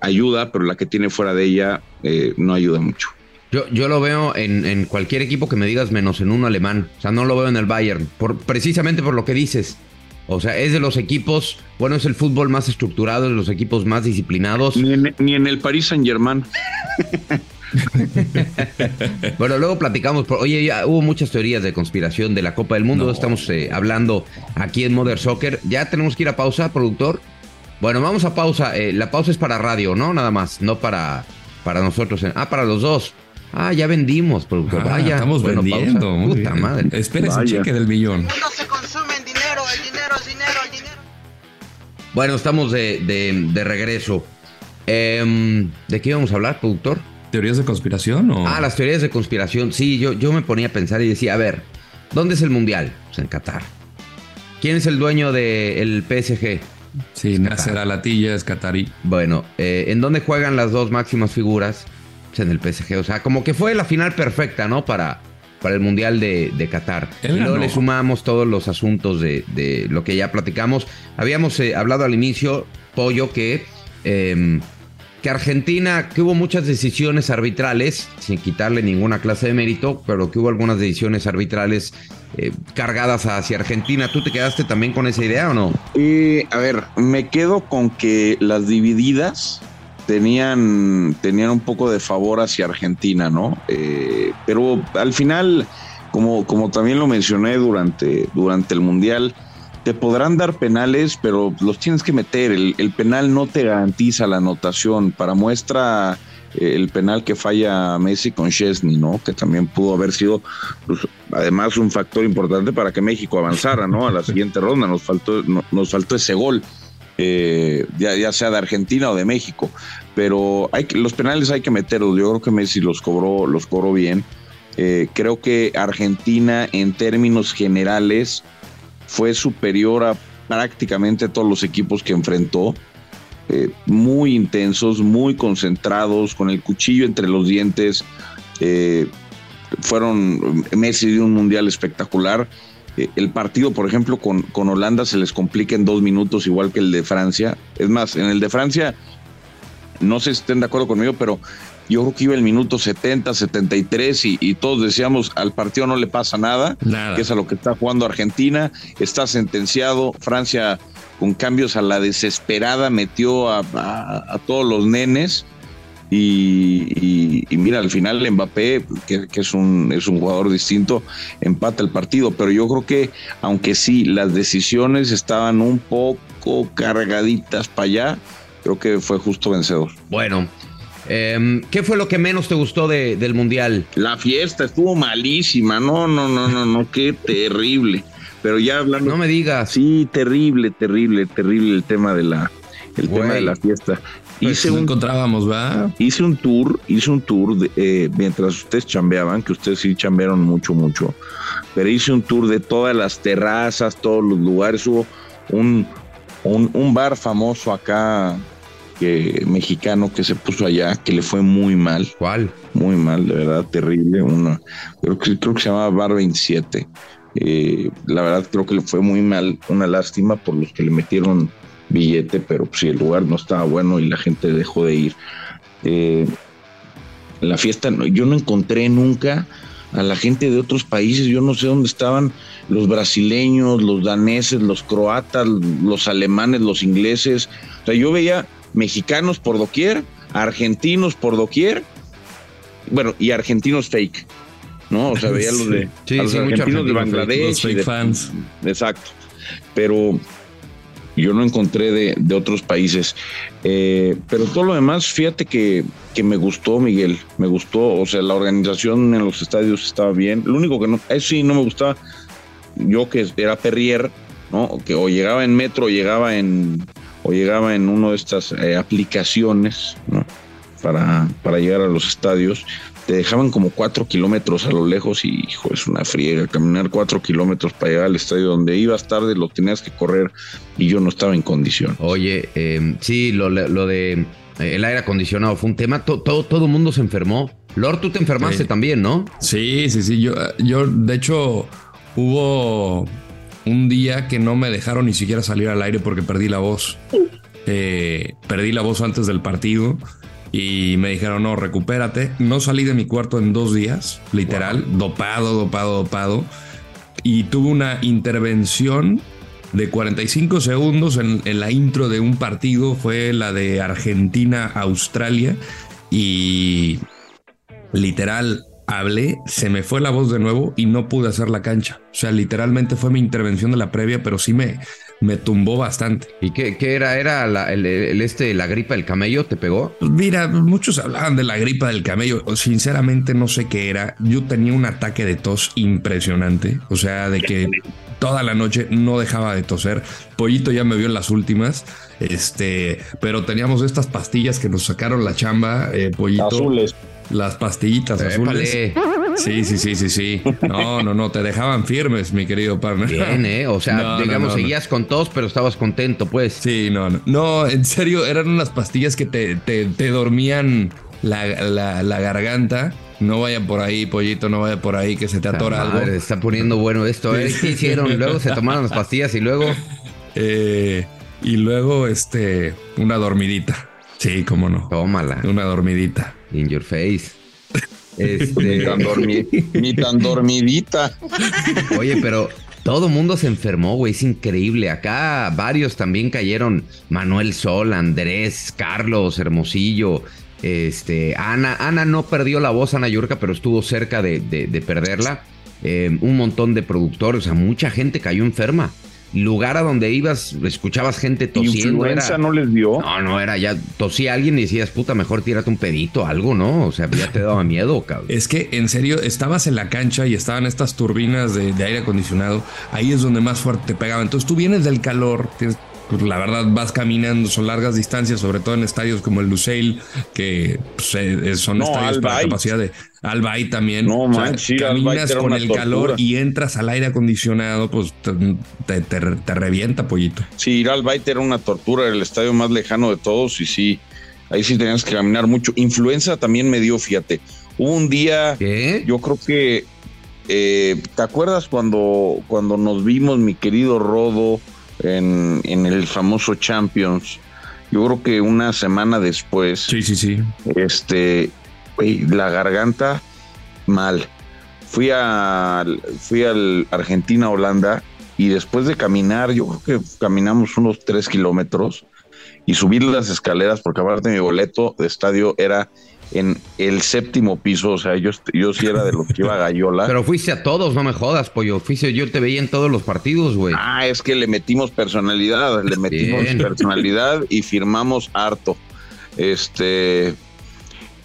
F: ayuda, pero la que tiene fuera de ella eh, no ayuda mucho.
B: Yo, yo lo veo en, en, cualquier equipo que me digas menos en uno alemán. O sea, no lo veo en el Bayern. Por, precisamente por lo que dices. O sea, es de los equipos, bueno, es el fútbol más estructurado, es de los equipos más disciplinados.
F: Ni en, ni en el Paris Saint Germain.
B: bueno, luego platicamos. Por, oye, ya hubo muchas teorías de conspiración de la Copa del Mundo. No. Estamos eh, hablando aquí en Mother Soccer. Ya tenemos que ir a pausa, productor. Bueno, vamos a pausa. Eh, la pausa es para radio, ¿no? Nada más, no para, para nosotros. Ah, para los dos. Ah, ya vendimos, productor. Ah, Vaya.
D: Estamos bueno, vendiendo.
B: Pausa. Puta
D: bien.
B: madre.
D: Espera ese cheque del millón.
G: No se consume en dinero, el dinero, el dinero, el dinero.
B: Bueno, estamos de, de- de regreso. Em, ¿De qué íbamos a hablar, productor?
D: ¿Teorías de conspiración o...?
B: Ah, las teorías de conspiración. Sí, yo, yo me ponía a pensar y decía, a ver, ¿dónde es el Mundial? Pues en Qatar. ¿Quién es el dueño del PSG?
D: Sí, Nasser Alatilla es catarí.
B: Bueno, eh, ¿en dónde juegan las dos máximas figuras? En el PSG. O sea, como que fue la final perfecta, ¿no? Para, para el Mundial de, de Qatar.
D: Él
B: y luego
D: ganó.
B: le sumamos todos los asuntos de, de lo que ya platicamos. Habíamos eh, hablado al inicio, Pollo, que, eh, que Argentina, que hubo muchas decisiones arbitrales, sin quitarle ninguna clase de mérito, pero que hubo algunas decisiones arbitrales eh, cargadas hacia Argentina. ¿Tú te quedaste también con esa idea o no?
F: Eh, a ver, me quedo con que las divididas tenían, tenían un poco de favor hacia Argentina, ¿no? Eh, pero al final, como, como también lo mencioné durante, durante el Mundial, te podrán dar penales, pero los tienes que meter. El, penal no te garantiza la anotación. Para muestra eh, el penal que falla Messi con Chesney, ¿no? Que también pudo haber sido, pues, además, un factor importante para que México avanzara, ¿no? A la siguiente ronda. Nos faltó, no- nos faltó ese gol, eh, ya, sea de Argentina o de México. Pero hay los penales hay que meterlos. Yo creo que Messi los cobró, los cobró bien. Eh, creo que Argentina, en términos generales, fue superior a prácticamente todos los equipos que enfrentó. Eh, muy intensos, muy concentrados, con el cuchillo entre los dientes. Fueron Messi de un mundial espectacular. Eh, el partido, por ejemplo, con, con Holanda se les complica en dos minutos, igual que el de Francia. Es más, en el de Francia, no sé si estén de acuerdo conmigo, pero yo creo que iba el minuto 70, 73 y, y todos decíamos al partido no le pasa nada
D: Nada.
F: que es a lo que está jugando Argentina, está sentenciado, Francia con cambios a la desesperada metió a, a- a todos los nenes y, y- y mira, al final Mbappé, que, que es, un, es un jugador distinto, empata el partido, pero yo creo que aunque sí, las decisiones estaban un poco cargaditas para allá, creo que fue justo vencedor.
B: Bueno, em, ¿qué fue lo que menos te gustó de- del Mundial?
F: La fiesta estuvo malísima, no, no, no, no, no, qué terrible. Pero ya hablando
B: No me digas.
F: Sí, terrible, terrible, terrible el tema de la, el
B: Güey.
F: tema de la fiesta. Hice un,
D: encontrábamos, ¿va?
F: hice un tour, hice un tour de, eh, mientras ustedes chambeaban, que ustedes sí chambearon mucho, mucho, pero hice un tour de todas las terrazas, todos los lugares. Hubo un, un, un bar famoso acá, que, mexicano, que se puso allá, que le fue muy mal
B: ¿Cuál?
F: muy mal, de verdad, terrible. Una, creo, que, creo que se llamaba Bar 27. Eh, la verdad, creo que le fue muy mal, una lástima por los que le metieron billete, pero si el lugar no estaba bueno y la gente dejó de ir. Eh, la fiesta, yo no encontré nunca a la gente de otros países, yo no sé dónde estaban los brasileños, los daneses, los croatas, los alemanes, los ingleses. O sea, yo veía mexicanos por doquier, argentinos por doquier, bueno, y argentinos fake, ¿no? O sea, veía los de,
B: Sí,
F: a los
B: sí,
F: argentinos de
B: argentino fake,
F: Bangladesh.
D: los
F: y
D: fake
F: de-
D: fans.
F: Exacto. Pero yo no encontré de, de otros países. Eh, pero todo lo demás, fíjate que, que me gustó, Miguel. Me gustó. O sea, la organización en los estadios estaba bien. Lo único que no, eso sí no me gustaba, yo que era Perrier, ¿no? Que o llegaba en metro o llegaba en, o llegaba en una de estas eh, aplicaciones, ¿no? Para, para llegar a los estadios. Te dejaban como cuatro kilómetros a lo lejos y, hijo, es una friega. Caminar cuatro kilómetros para llegar al estadio donde ibas tarde, lo tenías que correr y yo no estaba en condición.
B: Oye, em, sí, lo, lo de eh, el aire acondicionado fue un tema. To- todo, todo el mundo se enfermó. Lord, tú te enfermaste
D: Sí.
B: también, ¿no?
D: Sí, sí, sí. Yo, yo, de hecho, hubo un día que no me dejaron ni siquiera salir al aire porque perdí la voz. Eh, perdí la voz antes del partido y me dijeron, no, recupérate. No salí de mi cuarto en dos días, literal, dopado, dopado, dopado. Y tuve una intervención de 45 segundos en, en la intro de un partido, fue la de Argentina-Australia. Y literal hablé, se me fue la voz de nuevo y no pude hacer la cancha. O sea, literalmente fue mi intervención de la previa, pero sí me, me tumbó bastante.
B: ¿Y qué, qué era? ¿Era la, el, el- este, la gripa del camello? ¿Te pegó?
D: Pues mira, muchos hablaban de la gripa del camello. Sinceramente no sé qué era. Yo tenía un ataque de tos impresionante. O sea, de que toda la noche, no dejaba de toser. Pollito ya me vio en las últimas, este, pero teníamos estas pastillas que nos sacaron la chamba, eh, Pollito.
F: Azules.
D: Las pastillitas azules.
B: Épale.
D: Sí, sí, sí, sí, sí. No, no, no, te dejaban firmes, mi querido partner.
B: Bien, ¿eh? O sea,
D: No,
B: digamos,
D: no, no.
B: seguías con tos, pero estabas contento, pues.
D: Sí, no, no. No, en serio, eran unas pastillas que te, te, te dormían la, la- la garganta. No vayan por ahí, pollito, no vaya por ahí, que se te atora algo.
B: está poniendo bueno esto. ¿eh? ¿Qué hicieron? Luego se tomaron las pastillas y luego.
D: Eh, y luego, este, una dormidita. Sí, cómo no.
B: Tómala.
D: Una dormidita.
B: In your face.
F: Ni
B: Este,
F: tan, dormi- ni tan dormidita.
B: oye, pero todo mundo se enfermó, güey. Es increíble. Acá varios también cayeron. Manuel Sol, Andrés, Carlos, Hermosillo. Este, Ana, Ana no perdió la voz, Ana Yurka, pero estuvo cerca de, de- de perderla. Eh, un montón de productores, o sea, mucha gente cayó enferma. Lugar a donde ibas, escuchabas gente tosiendo.
F: ¿Influenza
B: era-
F: no les dio?
B: No, no, era ya, tosía alguien y decías, puta, mejor tírate un pedito, algo, ¿no? O sea, ya te daba miedo, cabrón.
D: Es que en serio, estabas en la cancha y estaban estas turbinas de, de aire acondicionado. Ahí es donde más fuerte te pegaba. Entonces tú vienes del calor, tienes- pues, la verdad vas caminando, son largas distancias, sobre todo en estadios como el Lusail, que pues, eh, son
F: No,
D: estadios para capacidad de Albay también.
F: No, manches, ir a Albay
D: caminas con el
F: tortura.
D: calor y entras al aire acondicionado, pues te, te, te- te revienta, pollito.
F: Sí, ir al Baite era una tortura, era el estadio más lejano de todos y sí, ahí sí tenías que caminar mucho. Influenza también me dio, fíjate. Hubo un día,
B: ¿Qué?
F: yo creo que, eh, ¿te acuerdas cuando, cuando nos vimos, mi querido Rodo, en, en el famoso Champions? Yo creo que una semana después,
D: Sí, sí, sí.
F: este, güey, la garganta mal. Fui a fui al Argentina Holanda y después de caminar, yo creo que caminamos unos tres kilómetros y subir las escaleras porque aparte mi boleto de estadio era en el séptimo piso, o sea, yo, yo sí era de los que iba a Gallola.
B: Pero fuiste a todos, no me jodas, pollo. Fuiste, yo te veía en todos los partidos, güey.
F: Ah, es que le metimos personalidad, le metimos
B: Bien.
F: personalidad y firmamos harto. Este,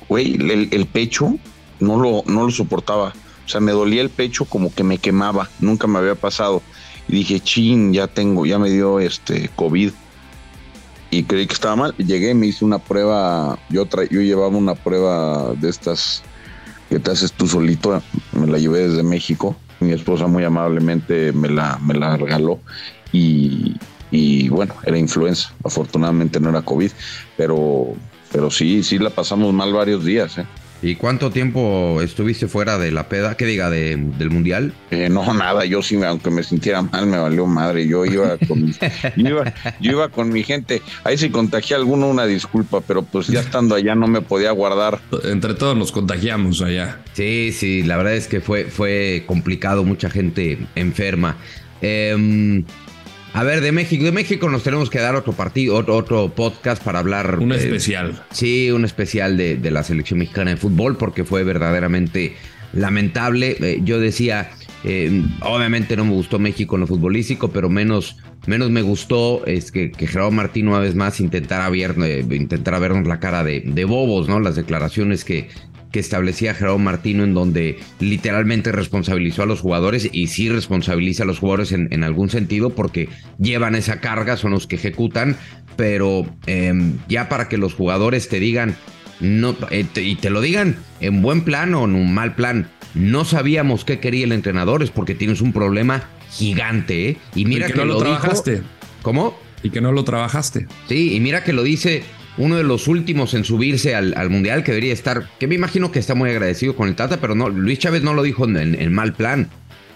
F: güey, el, el pecho no lo, no lo soportaba. O sea, me dolía el pecho como que me quemaba. Nunca me había pasado. Y dije, chin, ya tengo, ya me dio este COVID. Y creí que estaba mal. Llegué, me hice una prueba. Yo, tra yo llevaba una prueba de estas que te haces tú solito. Me la llevé desde México. Mi esposa muy amablemente me la, me la regaló. Y, y bueno, era influenza. Afortunadamente no era COVID. Pero, pero sí, sí la pasamos mal varios días. ¿eh?
B: ¿Y cuánto tiempo estuviste fuera de la peda? Que diga, de- del mundial.
F: Eh, no, nada, yo sí, aunque me sintiera mal, me valió madre. Yo iba con mi, yo iba, yo iba con mi gente. Ahí si contagié a alguno, una disculpa, pero pues ya estando allá no me podía guardar.
D: Entre todos nos contagiamos allá.
B: Sí, sí, la verdad es que fue, fue complicado, mucha gente enferma. Em, a ver, de México, de México nos tenemos que dar otro partido, otro, otro podcast para hablar.
D: Un
B: eh,
D: especial.
B: Sí, un especial de, de la selección mexicana de fútbol porque fue verdaderamente lamentable. Eh, yo decía, eh, obviamente no me gustó México en lo futbolístico, pero menos, menos me gustó es que, que Gerardo Martín una vez más intentara, ver, intentara vernos la cara de, de bobos, ¿no? Las declaraciones que, que establecía Gerardo Martino en donde literalmente responsabilizó a los jugadores y sí responsabiliza a los jugadores en, en algún sentido porque llevan esa carga, son los que ejecutan, pero eh, ya para que los jugadores te digan, no, eh, te- y te lo digan en buen plan o en un mal plan, no sabíamos qué quería el entrenador, es porque tienes un problema gigante, ¿eh? Y mira
D: Y
B: que,
D: que no lo trabajaste.
B: ¿Cómo?
D: Y que no lo trabajaste.
B: Sí, y mira que lo dice uno de los últimos en subirse al, al Mundial, que debería estar, que me imagino que está muy agradecido con el Tata, pero no, Luis Chávez no lo dijo en, en- mal plan,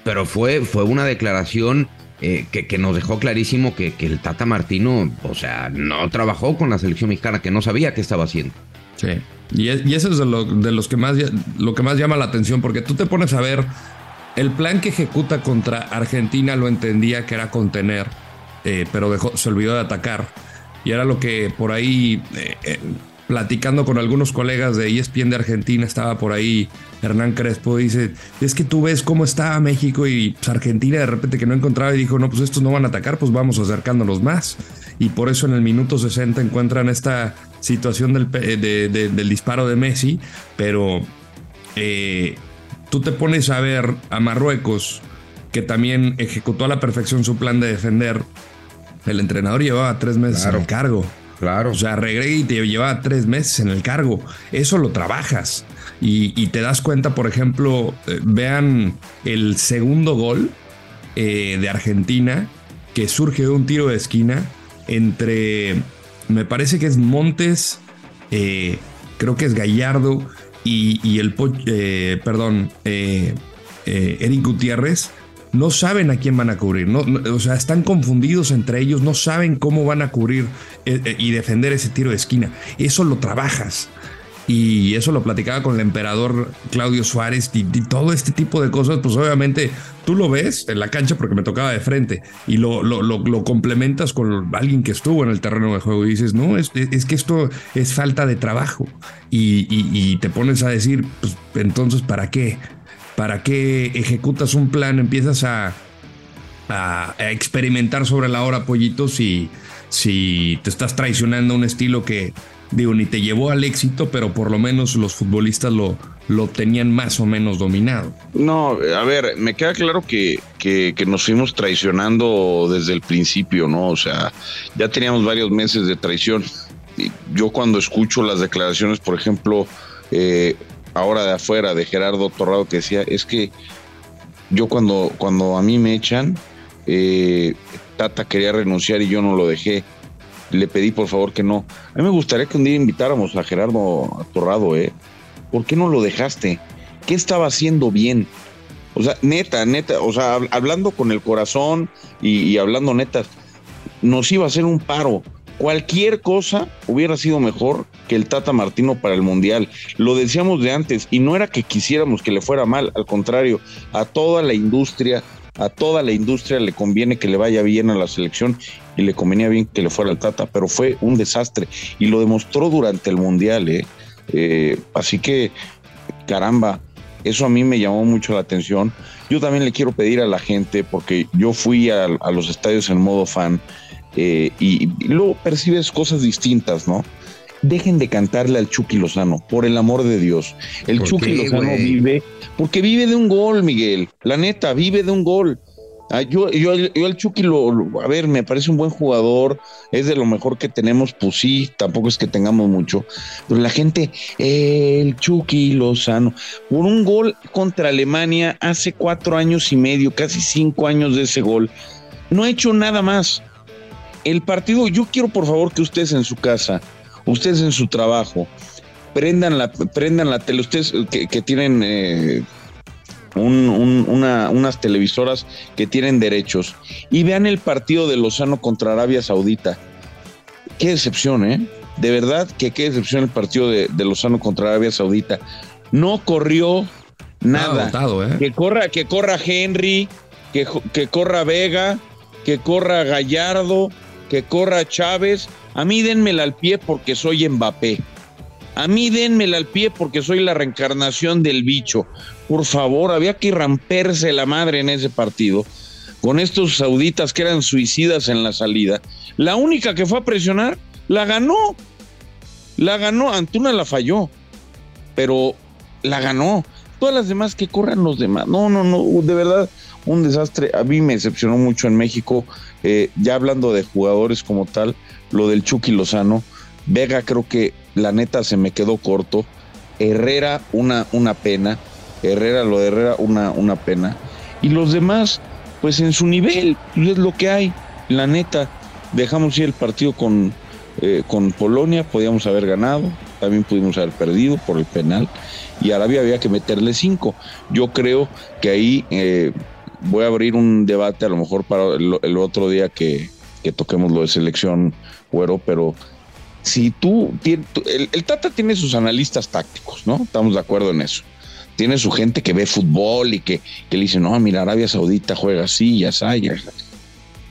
B: pero fue, fue una declaración eh, que, que nos dejó clarísimo que, que el Tata Martino, o sea, no trabajó con la selección mexicana, que no sabía qué estaba haciendo.
D: Sí. Y, y eso es de, lo, de los que más, lo que más llama la atención, porque tú te pones a ver el plan que ejecuta contra Argentina, lo entendía que era contener, eh, pero se olvidó de atacar. Y era lo que por ahí, eh, eh, platicando con algunos colegas de ESPN de Argentina, estaba por ahí Hernán Crespo, dice, es que tú ves cómo está México y pues, Argentina de repente que no encontraba y dijo, no, pues estos no van a atacar, pues vamos acercándonos más. Y por eso en el minuto 60 encuentran esta situación del, de- del disparo de Messi, pero eh, tú te pones a ver a Marruecos que también ejecutó a la perfección su plan de defender, el entrenador llevaba tres meses
B: Claro.
D: en el cargo.
B: Claro.
D: O sea, Regregui te llevaba tres meses en el cargo. Eso lo trabajas. Y, y te das cuenta, por ejemplo, eh, vean el segundo gol eh, de Argentina que surge de un tiro de esquina entre, me parece que es Montes, eh, creo que es Gallardo y, y el, eh, perdón, Eric Gutiérrez. No saben a quién van a cubrir, no, o sea, están confundidos entre ellos, no saben cómo van a cubrir eh, eh, y defender ese tiro de esquina. Eso lo trabajas. Y eso lo platicaba con el emperador Claudio Suárez y, todo este tipo de cosas, pues obviamente tú lo ves en la cancha porque me tocaba de frente y lo, lo, lo- lo complementas con alguien que estuvo en el terreno de juego y dices, no, es, es que esto es falta de trabajo. Y, y- y te pones a decir, pues entonces, ¿para qué? ¿Para qué ejecutas un plan? Empiezas a, a, experimentar sobre la hora, pollitos, si, si te estás traicionando un estilo que, digo, ni te llevó al éxito, pero por lo menos los futbolistas lo, lo tenían más o menos dominado.
F: No, a ver, me queda claro que, que, que nos fuimos traicionando desde el principio, ¿no? O sea, ya teníamos varios meses de traición. Yo cuando escucho las declaraciones, por ejemplo, eh, ahora de afuera de Gerardo Torrado que decía, es que yo cuando, cuando a mí me echan, eh, Tata quería renunciar y yo no lo dejé. Le pedí por favor que no. A mí me gustaría que un día invitáramos a Gerardo Torrado, ¿eh? ¿Por qué no lo dejaste? ¿Qué estaba haciendo bien? O sea, neta, neta, o sea, hab- hablando con el corazón y, y hablando neta, nos iba a hacer un paro. Cualquier cosa hubiera sido mejor que el Tata Martino para el Mundial. Lo decíamos de antes y no era que quisiéramos que le fuera mal, al contrario, a toda la industria, a toda la industria le conviene que le vaya bien a la selección y le convenía bien que le fuera al Tata, pero fue un desastre y lo demostró durante el Mundial. ¿eh? Eh, así que, caramba, eso a mí me llamó mucho la atención. Yo también le quiero pedir a la gente, porque yo fui a, a los estadios en modo fan eh, y, y luego percibes cosas distintas, ¿no? Dejen de cantarle al Chucky Lozano, por el amor de Dios. El
B: ¿Por
F: Chucky
B: qué,
F: Lozano vive, porque vive de un gol, Miguel. La neta, vive de un gol. Ah, yo, yo, yo al Chucky lo, lo- a ver, me parece un buen jugador, es de lo mejor que tenemos, pues sí, tampoco es que tengamos mucho, pero la gente, eh, el Chucky Lozano, por un gol contra Alemania hace cuatro años y medio, casi cinco años de ese gol, no ha hecho nada más. El partido, yo quiero por favor que ustedes en su casa, ustedes en su trabajo, prendan la, prendan la tele, ustedes que, que tienen eh, un- un- una- unas televisoras que tienen derechos y vean el partido de Lozano contra Arabia Saudita. Qué decepción, ¿eh? De verdad que qué decepción el partido de, de Lozano contra Arabia Saudita. No corrió nada.
D: Agotado, ¿eh?
F: Que corra, que corra Henry, que, que corra Vega, que corra Gallardo, que corra Chávez. A mí denmela al pie porque soy Mbappé. A mí denmela al pie porque soy la reencarnación del bicho. Por favor, había que romperse la madre en ese partido. Con estos sauditas que eran suicidas en la salida. La única que fue a presionar, la ganó. La ganó. Antuna la falló. Pero la ganó. Todas las demás que corran los demás. No, no, no. De verdad, un desastre. A mí me decepcionó mucho en México. Eh, ya hablando de jugadores como tal, lo del Chucky Lozano. Vega creo que la neta se me quedó corto. Herrera, una, una pena. Herrera, lo de Herrera, una, una pena. Y los demás, pues en su nivel, pues es lo que hay. La neta, dejamos ir el partido con, eh, con Polonia, podíamos haber ganado, también pudimos haber perdido por el penal. Y Arabia había que meterle cinco. Yo creo que ahí eh, voy a abrir un debate, a lo mejor para el, el otro día que, que toquemos lo de selección, güero, pero si tú, el, el Tata tiene sus analistas tácticos, ¿no? Estamos de acuerdo en eso. Tiene su gente que ve fútbol y que, que le dice, no, mira, Arabia Saudita juega así, ya ya.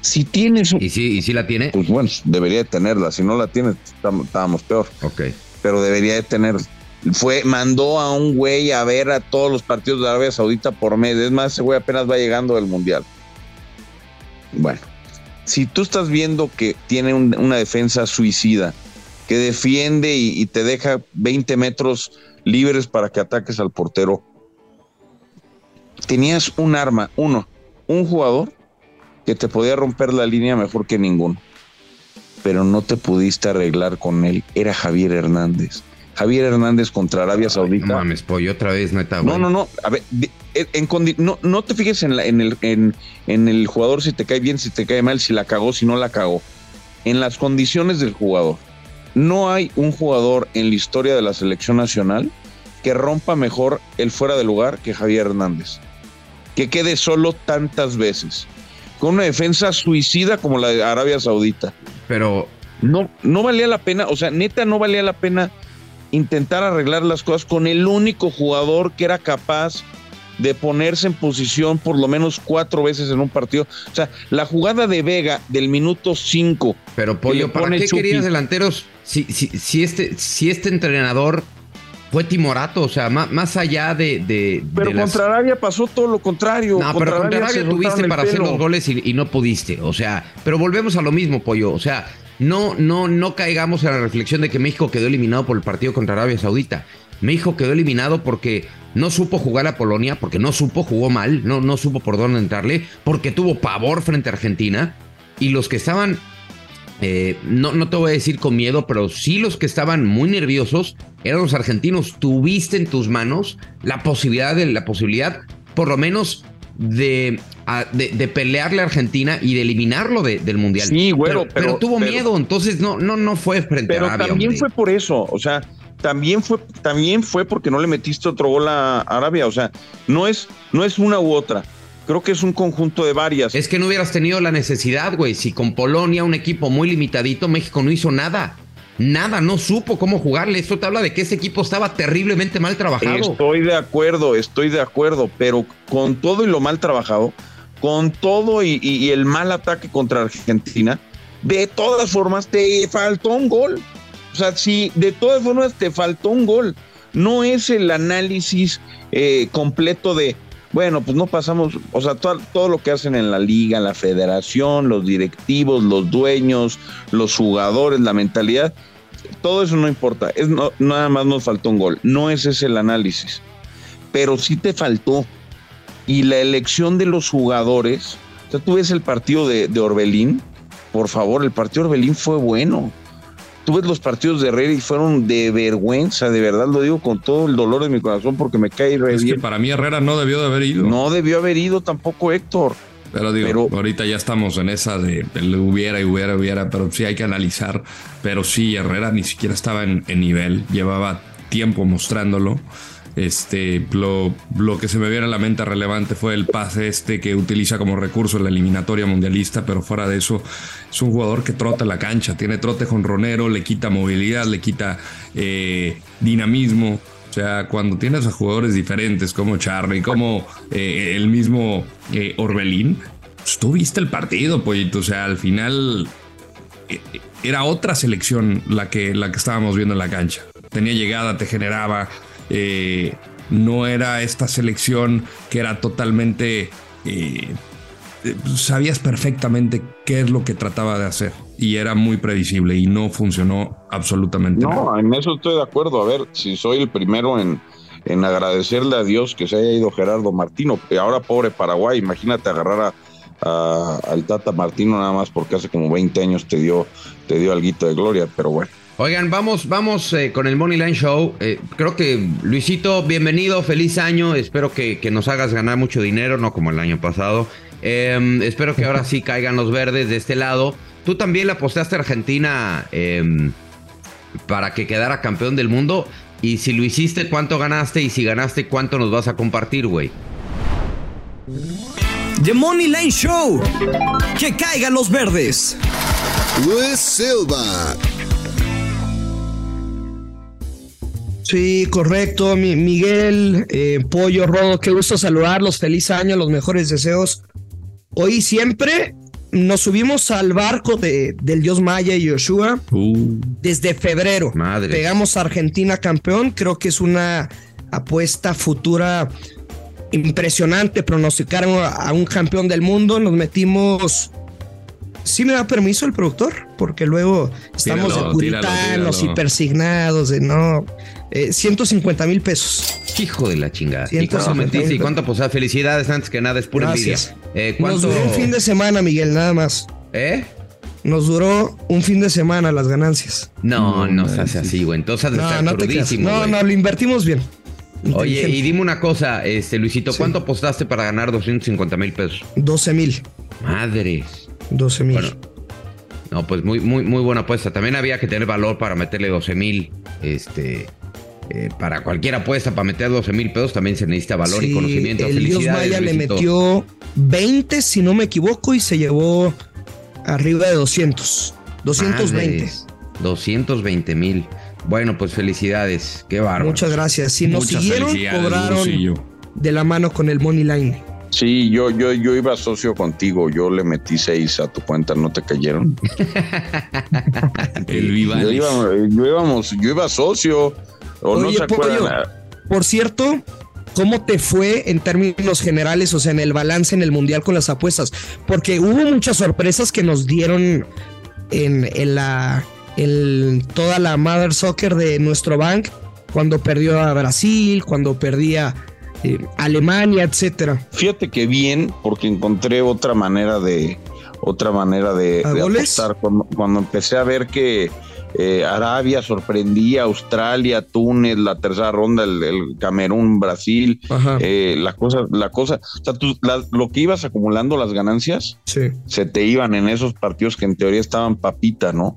F: Si tienes un...
B: ¿Y sí, ¿Y sí la tiene?
F: Pues bueno, debería de tenerla. Si no la tiene, estábamos peor.
B: Ok.
F: Pero debería de tener. Fue, mandó a un güey a ver a todos los partidos de Arabia Saudita por mes. Es más, ese güey apenas va llegando del Mundial. Bueno, si tú estás viendo que tiene un- una defensa suicida, que defiende y, y te deja 20 metros libres para que ataques al portero, tenías un arma, uno, un jugador que te podía romper la línea mejor que ninguno, pero no te pudiste arreglar con él. Era Javier Hernández. Javier Hernández contra Arabia Saudita.
B: No mames, pollo, otra vez, neta.
F: No,
B: güey.
F: no, no. A ver, en- no, no te fijes en, la- en el, en, en el jugador si te cae bien, si te cae mal, si la cagó, si no la cagó. En las condiciones del jugador. No hay un jugador en la historia de la selección nacional que rompa mejor el fuera de lugar que Javier Hernández. Que quede solo tantas veces. Con una defensa suicida como la de Arabia Saudita.
B: Pero
F: No, no valía la pena, o sea, neta no valía la pena intentar arreglar las cosas con el único jugador que era capaz de ponerse en posición por lo menos cuatro veces en un partido. O sea, la jugada de Vega del minuto 5.
B: Pero Pollo, ¿para qué
F: Chucky.
B: querías delanteros si, si, si este, si este entrenador fue timorato? O sea, más, más allá de. de-
F: Pero
B: de las-
F: contra Arabia pasó todo lo contrario.
B: No, pero contra Arabia tuviste para hacer los goles y, y no pudiste. O sea, pero volvemos a lo mismo, Pollo. O sea, no, no, no caigamos en la reflexión de que México quedó eliminado por el partido contra Arabia Saudita. México quedó eliminado porque no supo jugar a Polonia, porque no supo, jugó mal, no, no supo por dónde entrarle, porque tuvo pavor frente a Argentina. Y los que estaban eh, no, no te voy a decir con miedo, pero sí los que estaban muy nerviosos eran los argentinos. Tuviste en tus manos la posibilidad de la posibilidad, por lo menos, de, a- de, de pelearle a Argentina y de eliminarlo de- del mundial.
F: Sí, güero,
B: pero, pero
F: pero-
B: tuvo
F: pero-
B: miedo, entonces no, no, no fue frente
F: Pero
B: a Arabia.
F: también
B: hombre.
F: fue por eso, o sea, también fue, también fue porque no le metiste otro gol a Arabia, o sea, no es, no es una u otra. Creo que es un conjunto de varias.
B: Es que no hubieras tenido la necesidad, güey. Si con Polonia, un equipo muy limitadito, México no hizo nada. Nada, no supo cómo jugarle. Esto te habla de que ese equipo estaba terriblemente mal trabajado.
F: Estoy de acuerdo, estoy de acuerdo, pero con todo y lo mal trabajado, con todo y, el mal ataque contra Argentina, de todas formas te faltó un gol. O sea, sí, de todas formas te faltó un gol. No es el análisis eh, completo de, bueno, pues no pasamos, o sea, todo, todo lo que hacen en la liga, la federación, los directivos, los dueños, los jugadores, la mentalidad, todo eso no importa. Es no- nada más nos faltó un gol. No ese es el análisis. Pero sí te faltó. Y la elección de los jugadores. O sea, tú ves el partido de, de Orbelín. Por favor, el partido de Orbelín fue bueno. Tú ves los partidos de Herrera y fueron de vergüenza, de verdad lo digo con todo el dolor de mi corazón porque me cae re
D: Es que para mí Herrera no debió de haber ido.
F: No debió haber ido tampoco Héctor.
D: Pero digo,
F: Pero-
D: ahorita ya estamos en esa de hubiera y hubiera, hubiera, pero sí hay que analizar. Pero sí, Herrera ni siquiera estaba en, en nivel, llevaba tiempo mostrándolo. Este, lo, lo que se me viene a la mente relevante fue el pase este que utiliza como recurso en la eliminatoria mundialista, pero fuera de eso, es un jugador que trota la cancha, tiene trote jonronero, le quita movilidad, le quita eh, dinamismo. O sea, cuando tienes a jugadores diferentes como Charlie, como eh, el mismo eh, Orbelín, pues tú viste el partido, pollito. O sea, al final era otra selección la que, la que estábamos viendo en la cancha. Tenía llegada, te generaba. Eh, no era esta selección que era totalmente. eh, eh, sabías perfectamente qué es lo que trataba de hacer. Y era muy previsible y no funcionó absolutamente nada.
F: No, en eso estoy de acuerdo. A ver, si soy el primero en, en agradecerle a Dios que se haya ido Gerardo Martino. Ahora, pobre Paraguay, imagínate agarrar a, a- al Tata Martino nada más porque hace como 20 años te dio, te dio alguito de gloria, pero bueno.
B: Oigan, vamos, vamos eh, con el Money Line Show. Eh, creo que Luisito, bienvenido, feliz año. Espero que, que nos hagas ganar mucho dinero, no como el año pasado. Eh, espero que ahora sí caigan los verdes de este lado. Tú también le apostaste a Argentina eh, para que quedara campeón del mundo. Y si lo hiciste, ¿cuánto ganaste? Y si ganaste, ¿cuánto nos vas a compartir, güey?
G: The Money Line Show. Que caigan los verdes.
C: Luis Silva.
H: Sí, correcto. Mi- Miguel, eh, Pollo, Rodo, qué gusto saludarlos. Feliz año, los mejores deseos. Hoy siempre nos subimos al barco de, del dios Maya y Yoshua
D: Uh,
H: desde febrero.
B: Madre.
H: Pegamos a Argentina campeón. Creo que es una apuesta futura impresionante pronosticar a un campeón del mundo. Nos metimos. Sí me da permiso el productor, porque luego estamos
D: Tíralo,
H: de puritanos y persignados de no. Eh, 150 mil pesos.
B: Hijo de la chingada. ¿Y cuánto metiste? ¿Y cuánto? Pues felicidades antes que nada, es pura envidia.
H: Gracias.
B: Eh,
H: Nos duró un fin de semana, Miguel, nada más.
B: ¿Eh?
H: Nos duró un fin de semana las ganancias.
B: No, no,
D: No
B: se hace así, güey. Entonces
H: No,
B: estar
H: no te creas.
B: crudísimo,
H: No, no, lo invertimos bien.
B: Oye, y dime una cosa, este Luisito, ¿cuánto apostaste para ganar 250 mil pesos?
H: 12 mil.
B: Madres.
H: 12 mil.
B: Bueno, no, pues muy, muy, muy buena apuesta. También había que tener valor para meterle 12 mil. Este, eh, para cualquier apuesta, para meter 12 mil pesos, también se necesita valor y conocimiento.
H: El Dios Maya le metió 20, si no me equivoco, y se llevó arriba de 200. 220.
B: Madres, 220 mil. Bueno, pues felicidades. Qué bárbaro.
H: Muchas gracias. Si nos
D: Muchas
H: siguieron, cobraron de la mano con el Money Line.
F: Sí, yo, yo, yo iba socio contigo, yo le metí seis a tu cuenta, ¿no te cayeron?
D: El
F: Yo iba, yo íbamos, yo iba socio, o no
H: Oye,
F: se
H: Pollo,
F: acuerdan.
H: Por cierto, ¿cómo te fue en términos generales, o sea, en el balance en el Mundial con las apuestas? Porque hubo muchas sorpresas que nos dieron en, en la en toda la Mother Soccer de nuestro bank, cuando perdió a Brasil, cuando perdía eh, Alemania, etcétera.
F: Fíjate que bien, porque encontré otra manera de otra manera de,
H: ¿A
F: de apostar. Cuando, cuando empecé a ver que eh, Arabia sorprendía, Australia, Túnez, la tercera ronda, el, el Camerún, Brasil, eh, la cosa, la cosa, o sea, tú- la- lo que ibas acumulando las ganancias
H: Sí.
F: se te iban en esos partidos que en teoría estaban papita, ¿no?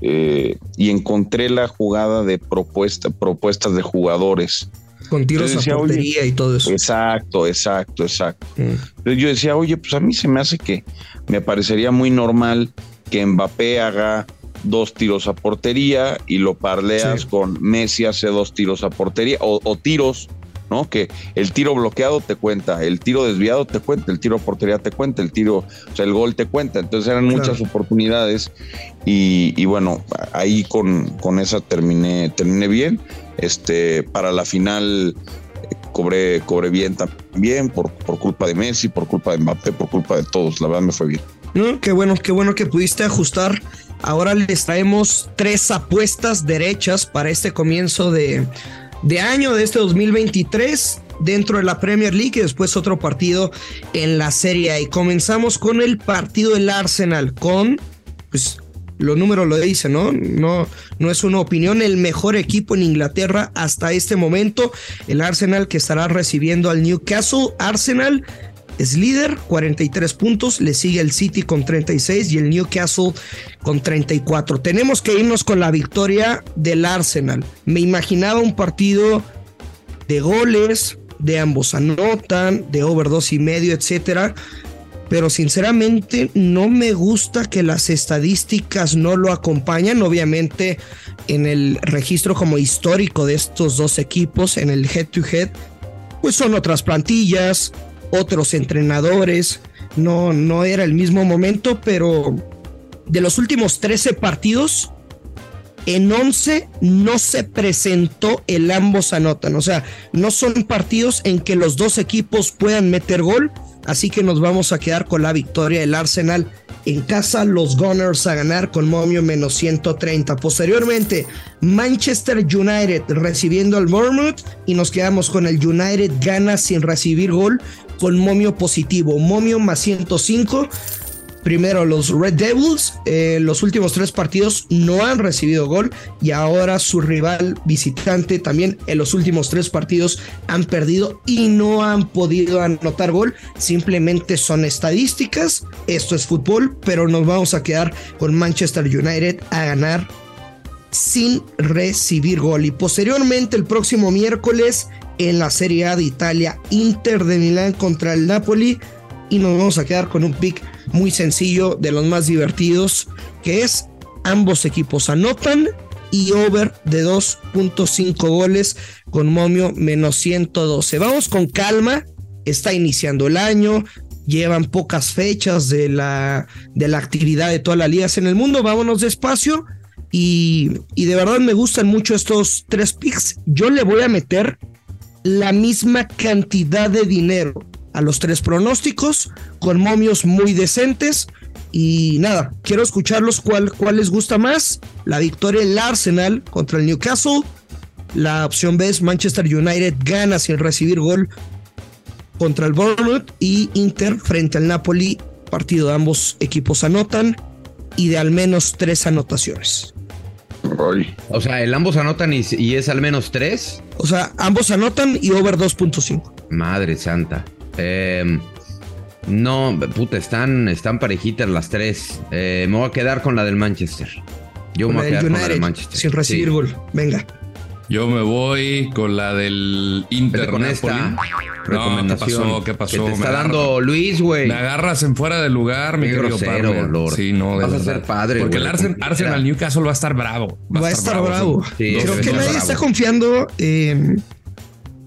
F: Eh, y encontré la jugada de propuesta, propuestas de jugadores.
H: Con tiros
F: Yo decía,
H: a
F: oye,
H: portería y todo eso.
F: Exacto, exacto, exacto.
H: Mm.
F: Entonces yo decía, oye, pues a mí se me hace que me parecería muy normal que Mbappé haga dos tiros a portería y lo parleas
H: Sí.
F: con Messi hace dos tiros a portería o, o tiros, ¿no? Que el tiro bloqueado te cuenta, el tiro desviado te cuenta, el tiro a portería te cuenta, el tiro, o sea, el gol te cuenta. Entonces eran
H: Claro.
F: muchas oportunidades y, y bueno, ahí con, con esa terminé, terminé bien. Este, para la final eh, cobré, cobré bien también por, por culpa de Messi, por culpa de Mbappé, por culpa de todos. La verdad me fue bien.
H: No, qué bueno, qué bueno que pudiste ajustar. Ahora les traemos tres apuestas derechas para este comienzo de, de año, de este 2023, dentro de la Premier League y después otro partido en la Serie A. Y comenzamos con el partido del Arsenal, con, pues, los números lo dicen, ¿no? No, no es una opinión, el mejor equipo en Inglaterra hasta este momento, el Arsenal que estará recibiendo al Newcastle. Arsenal es líder, 43 puntos, le sigue el City con 36 y el Newcastle con 34. Tenemos que irnos con la victoria del Arsenal. Me imaginaba un partido de goles, de ambos anotan, de over dos y medio, etcétera. Pero sinceramente no me gusta que las estadísticas no lo acompañan. Obviamente en el registro como histórico de estos dos equipos, en el head to head, pues son otras plantillas, otros entrenadores. No, no era el mismo momento, pero de los últimos 13 partidos, en 11 no se presentó el ambos anotan. O sea, no son partidos en que los dos equipos puedan meter gol. Así que nos vamos a quedar con la victoria del Arsenal en casa. Los Gunners a ganar con momio menos 130. Posteriormente, Manchester United recibiendo al Bournemouth. Y nos quedamos con el United gana sin recibir gol con momio positivo. Momio más 105. Primero los Red Devils, eh, los últimos tres partidos no han recibido gol y ahora su rival visitante también en los últimos tres partidos han perdido y no han podido anotar gol. Simplemente son estadísticas, esto es fútbol, pero nos vamos a quedar con Manchester United a ganar sin recibir gol. Y posteriormente el próximo miércoles en la Serie A de Italia, Inter de Milán contra el Napoli y nos vamos a quedar con un pick muy sencillo de los más divertidos que es ambos equipos anotan y over de 2.5 goles con momio menos 112. Vamos con calma, está iniciando el año, llevan pocas fechas de la, de la actividad de todas las ligas en el mundo, vámonos despacio y, de verdad me gustan mucho estos tres picks. Yo le voy a meter la misma cantidad de dinero a los tres pronósticos con momios muy decentes. Y nada, quiero escucharlos cuál, cuál les gusta más. La victoria del Arsenal contra el Newcastle. La opción B es Manchester United gana sin recibir gol contra el Bournemouth y Inter frente al Napoli. Partido de ambos equipos anotan y de al menos tres anotaciones.
B: O sea, el ambos anotan y, y es al menos tres.
H: O sea, ambos anotan y over 2.5.
B: Madre santa. Eh, no, puta, están, están parejitas las tres. Eh, me voy a quedar con la del Manchester. Yo me voy a quedar con la del Manchester.
H: sin recibir
B: Sí.
H: gol. Venga.
D: Yo me voy con la del Inter
B: con esta
D: No, ¿qué pasó? ¿Qué pasó?
B: Que te
D: Me
B: está
D: agarra-
B: dando Luis, güey.
D: Me agarras en fuera de lugar, mi querido
B: grosero. Lord.
D: Sí, no, de
B: Vas a ser padre,
D: Porque el Arsenal. Newcastle va a estar bravo.
H: Va a estar bravo.
B: Sí,
D: Dos
H: Creo que nadie
B: bravo.
H: está confiando en.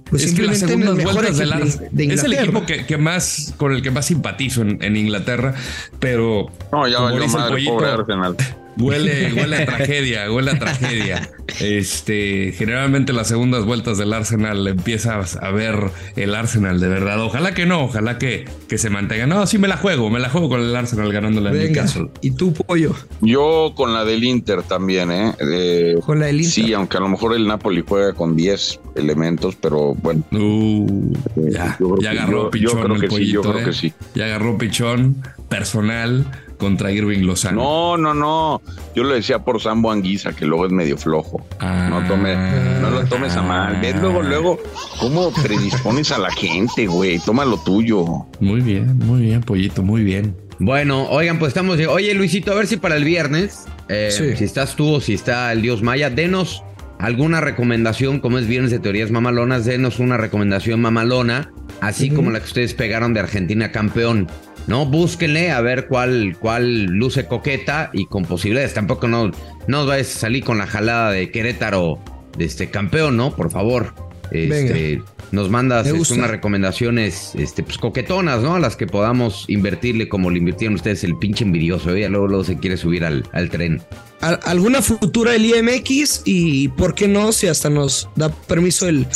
H: Pues
D: es que las segundas
H: mejor
D: vueltas del Arsenal
H: de
D: es el equipo que, que más con el que más simpatizo en, en Inglaterra, pero
F: no, ya
D: como
F: valió
D: dice el pollito,
F: pobre Arsenal.
D: Huele, huele a tragedia, huele a tragedia. Este, generalmente las segundas vueltas del Arsenal empiezas a ver el Arsenal de verdad. Ojalá que no, ojalá que, que se mantenga. No, sí me la juego, me la juego con el Arsenal ganándole a
H: Venga.
D: Newcastle.
H: Y tú, pollo.
F: Yo con la del Inter también, ¿eh? Eh,
H: Con la del Inter.
F: Sí, aunque a lo mejor el Napoli juega con 10 elementos, pero bueno.
D: Uh, ya,
F: creo
D: ya agarró
F: yo-
D: pichón
F: yo creo
D: el
F: que sí, yo
D: pollito,
F: creo
D: ¿eh?
F: que sí.
D: Ya agarró pichón personal contra Irving Lozano.
F: No, no, no. Yo lo decía por Sambo Anguisa, que luego es medio flojo.
D: Ah.
F: No tome, no lo tomes a mal. Ves luego, luego, cómo predispones a la gente, güey. Toma lo tuyo.
D: Muy bien, muy bien, pollito, muy bien.
B: Bueno, oigan, pues estamos. Oye, Luisito, a ver si para el viernes, eh,
H: Sí.
B: si estás tú o si está el Dios Maya, denos alguna recomendación, como es viernes de teorías mamalonas, denos una recomendación mamalona, así como la que ustedes pegaron de Argentina campeón. No, búsquenle a ver cuál, cuál luce coqueta y con posibilidades. Tampoco no, no os vais a salir con la jalada de Querétaro de este campeón, ¿no? Por favor. Este, nos mandas este, unas recomendaciones este, pues, coquetonas, ¿no? A las que podamos invertirle como le invirtieron ustedes el pinche envidioso. ¿eh? Luego, luego se quiere subir al, al tren.
H: Al- alguna futura del IMX y por qué no, si hasta nos da permiso el,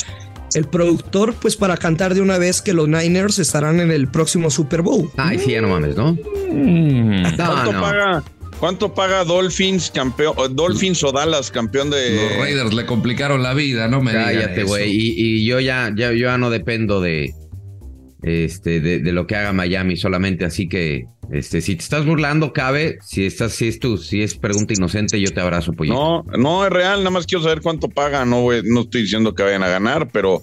H: el productor, pues para cantar de una vez que los Niners estarán en el próximo Super Bowl.
B: Ay, sí, ya no mames, ¿no?
D: Mm.
F: ¿Cuánto
B: no.
F: paga? ¿Cuánto paga Dolphins campeón, o Dolphins o Dallas campeón de
D: Los Raiders le complicaron la vida, no me
B: Cállate, güey. Y, y yo ya, ya, yo ya no dependo de, este, de, de lo que haga Miami solamente. Así que, este, si te estás burlando, cabe. Si estás, si es tu, si es pregunta inocente, yo te abrazo, pollito.
F: No, no es real, nada más quiero saber cuánto paga. No, no estoy diciendo que vayan a ganar, pero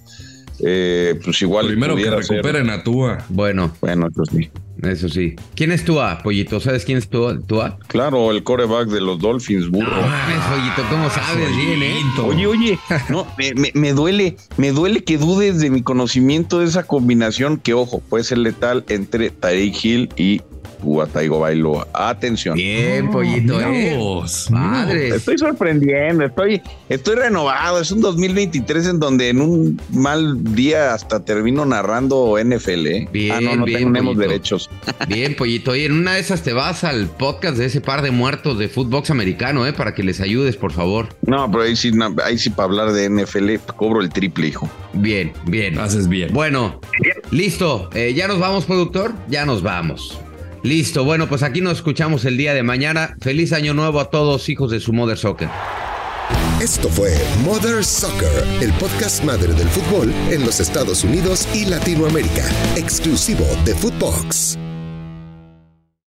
F: eh, pues igual.
D: Primero que
F: ser.
D: recuperen a Tua.
B: Bueno,
F: Bueno, pues sí.
B: Eso sí. ¿Quién es Tua, pollito? ¿Sabes quién es Tua? Tua?
F: Claro, el coreback de los Dolphins, burro.
B: No mames, pollito, ¿cómo sabes bien, eh?
F: Oye, oye, no, me, me- me duele, me duele que dudes de mi conocimiento de esa combinación que, ojo, puede ser letal entre Tyreek Hill y Tua Tagovailoa. Atención.
B: Bien, pollito,
D: Mira
B: eh.
D: vos,
B: Madre.
F: Estoy sorprendiendo, estoy, estoy renovado. Es un 2023 en donde en un mal día hasta termino narrando NFL. ¿eh?
B: Bien,
F: ah, no, no
B: bien,
F: tenemos
B: pollito.
F: derechos.
B: Bien, pollito. Oye, en una de esas te vas al podcast de ese par de muertos de fútbol americano, ¿eh? Para que les ayudes, por favor.
F: No, pero ahí sí, ahí sí para hablar de NFL cobro el triple, hijo.
B: Bien, bien.
D: Haces bien.
B: Bueno, listo. Eh, ya nos vamos, productor. Ya nos vamos. Listo. Bueno, pues aquí nos escuchamos el día de mañana. Feliz año nuevo a todos, hijos de su Mother Soccer.
C: Esto fue Mother Soccer, el podcast madre del fútbol en los Estados Unidos y Latinoamérica, exclusivo de Footbox.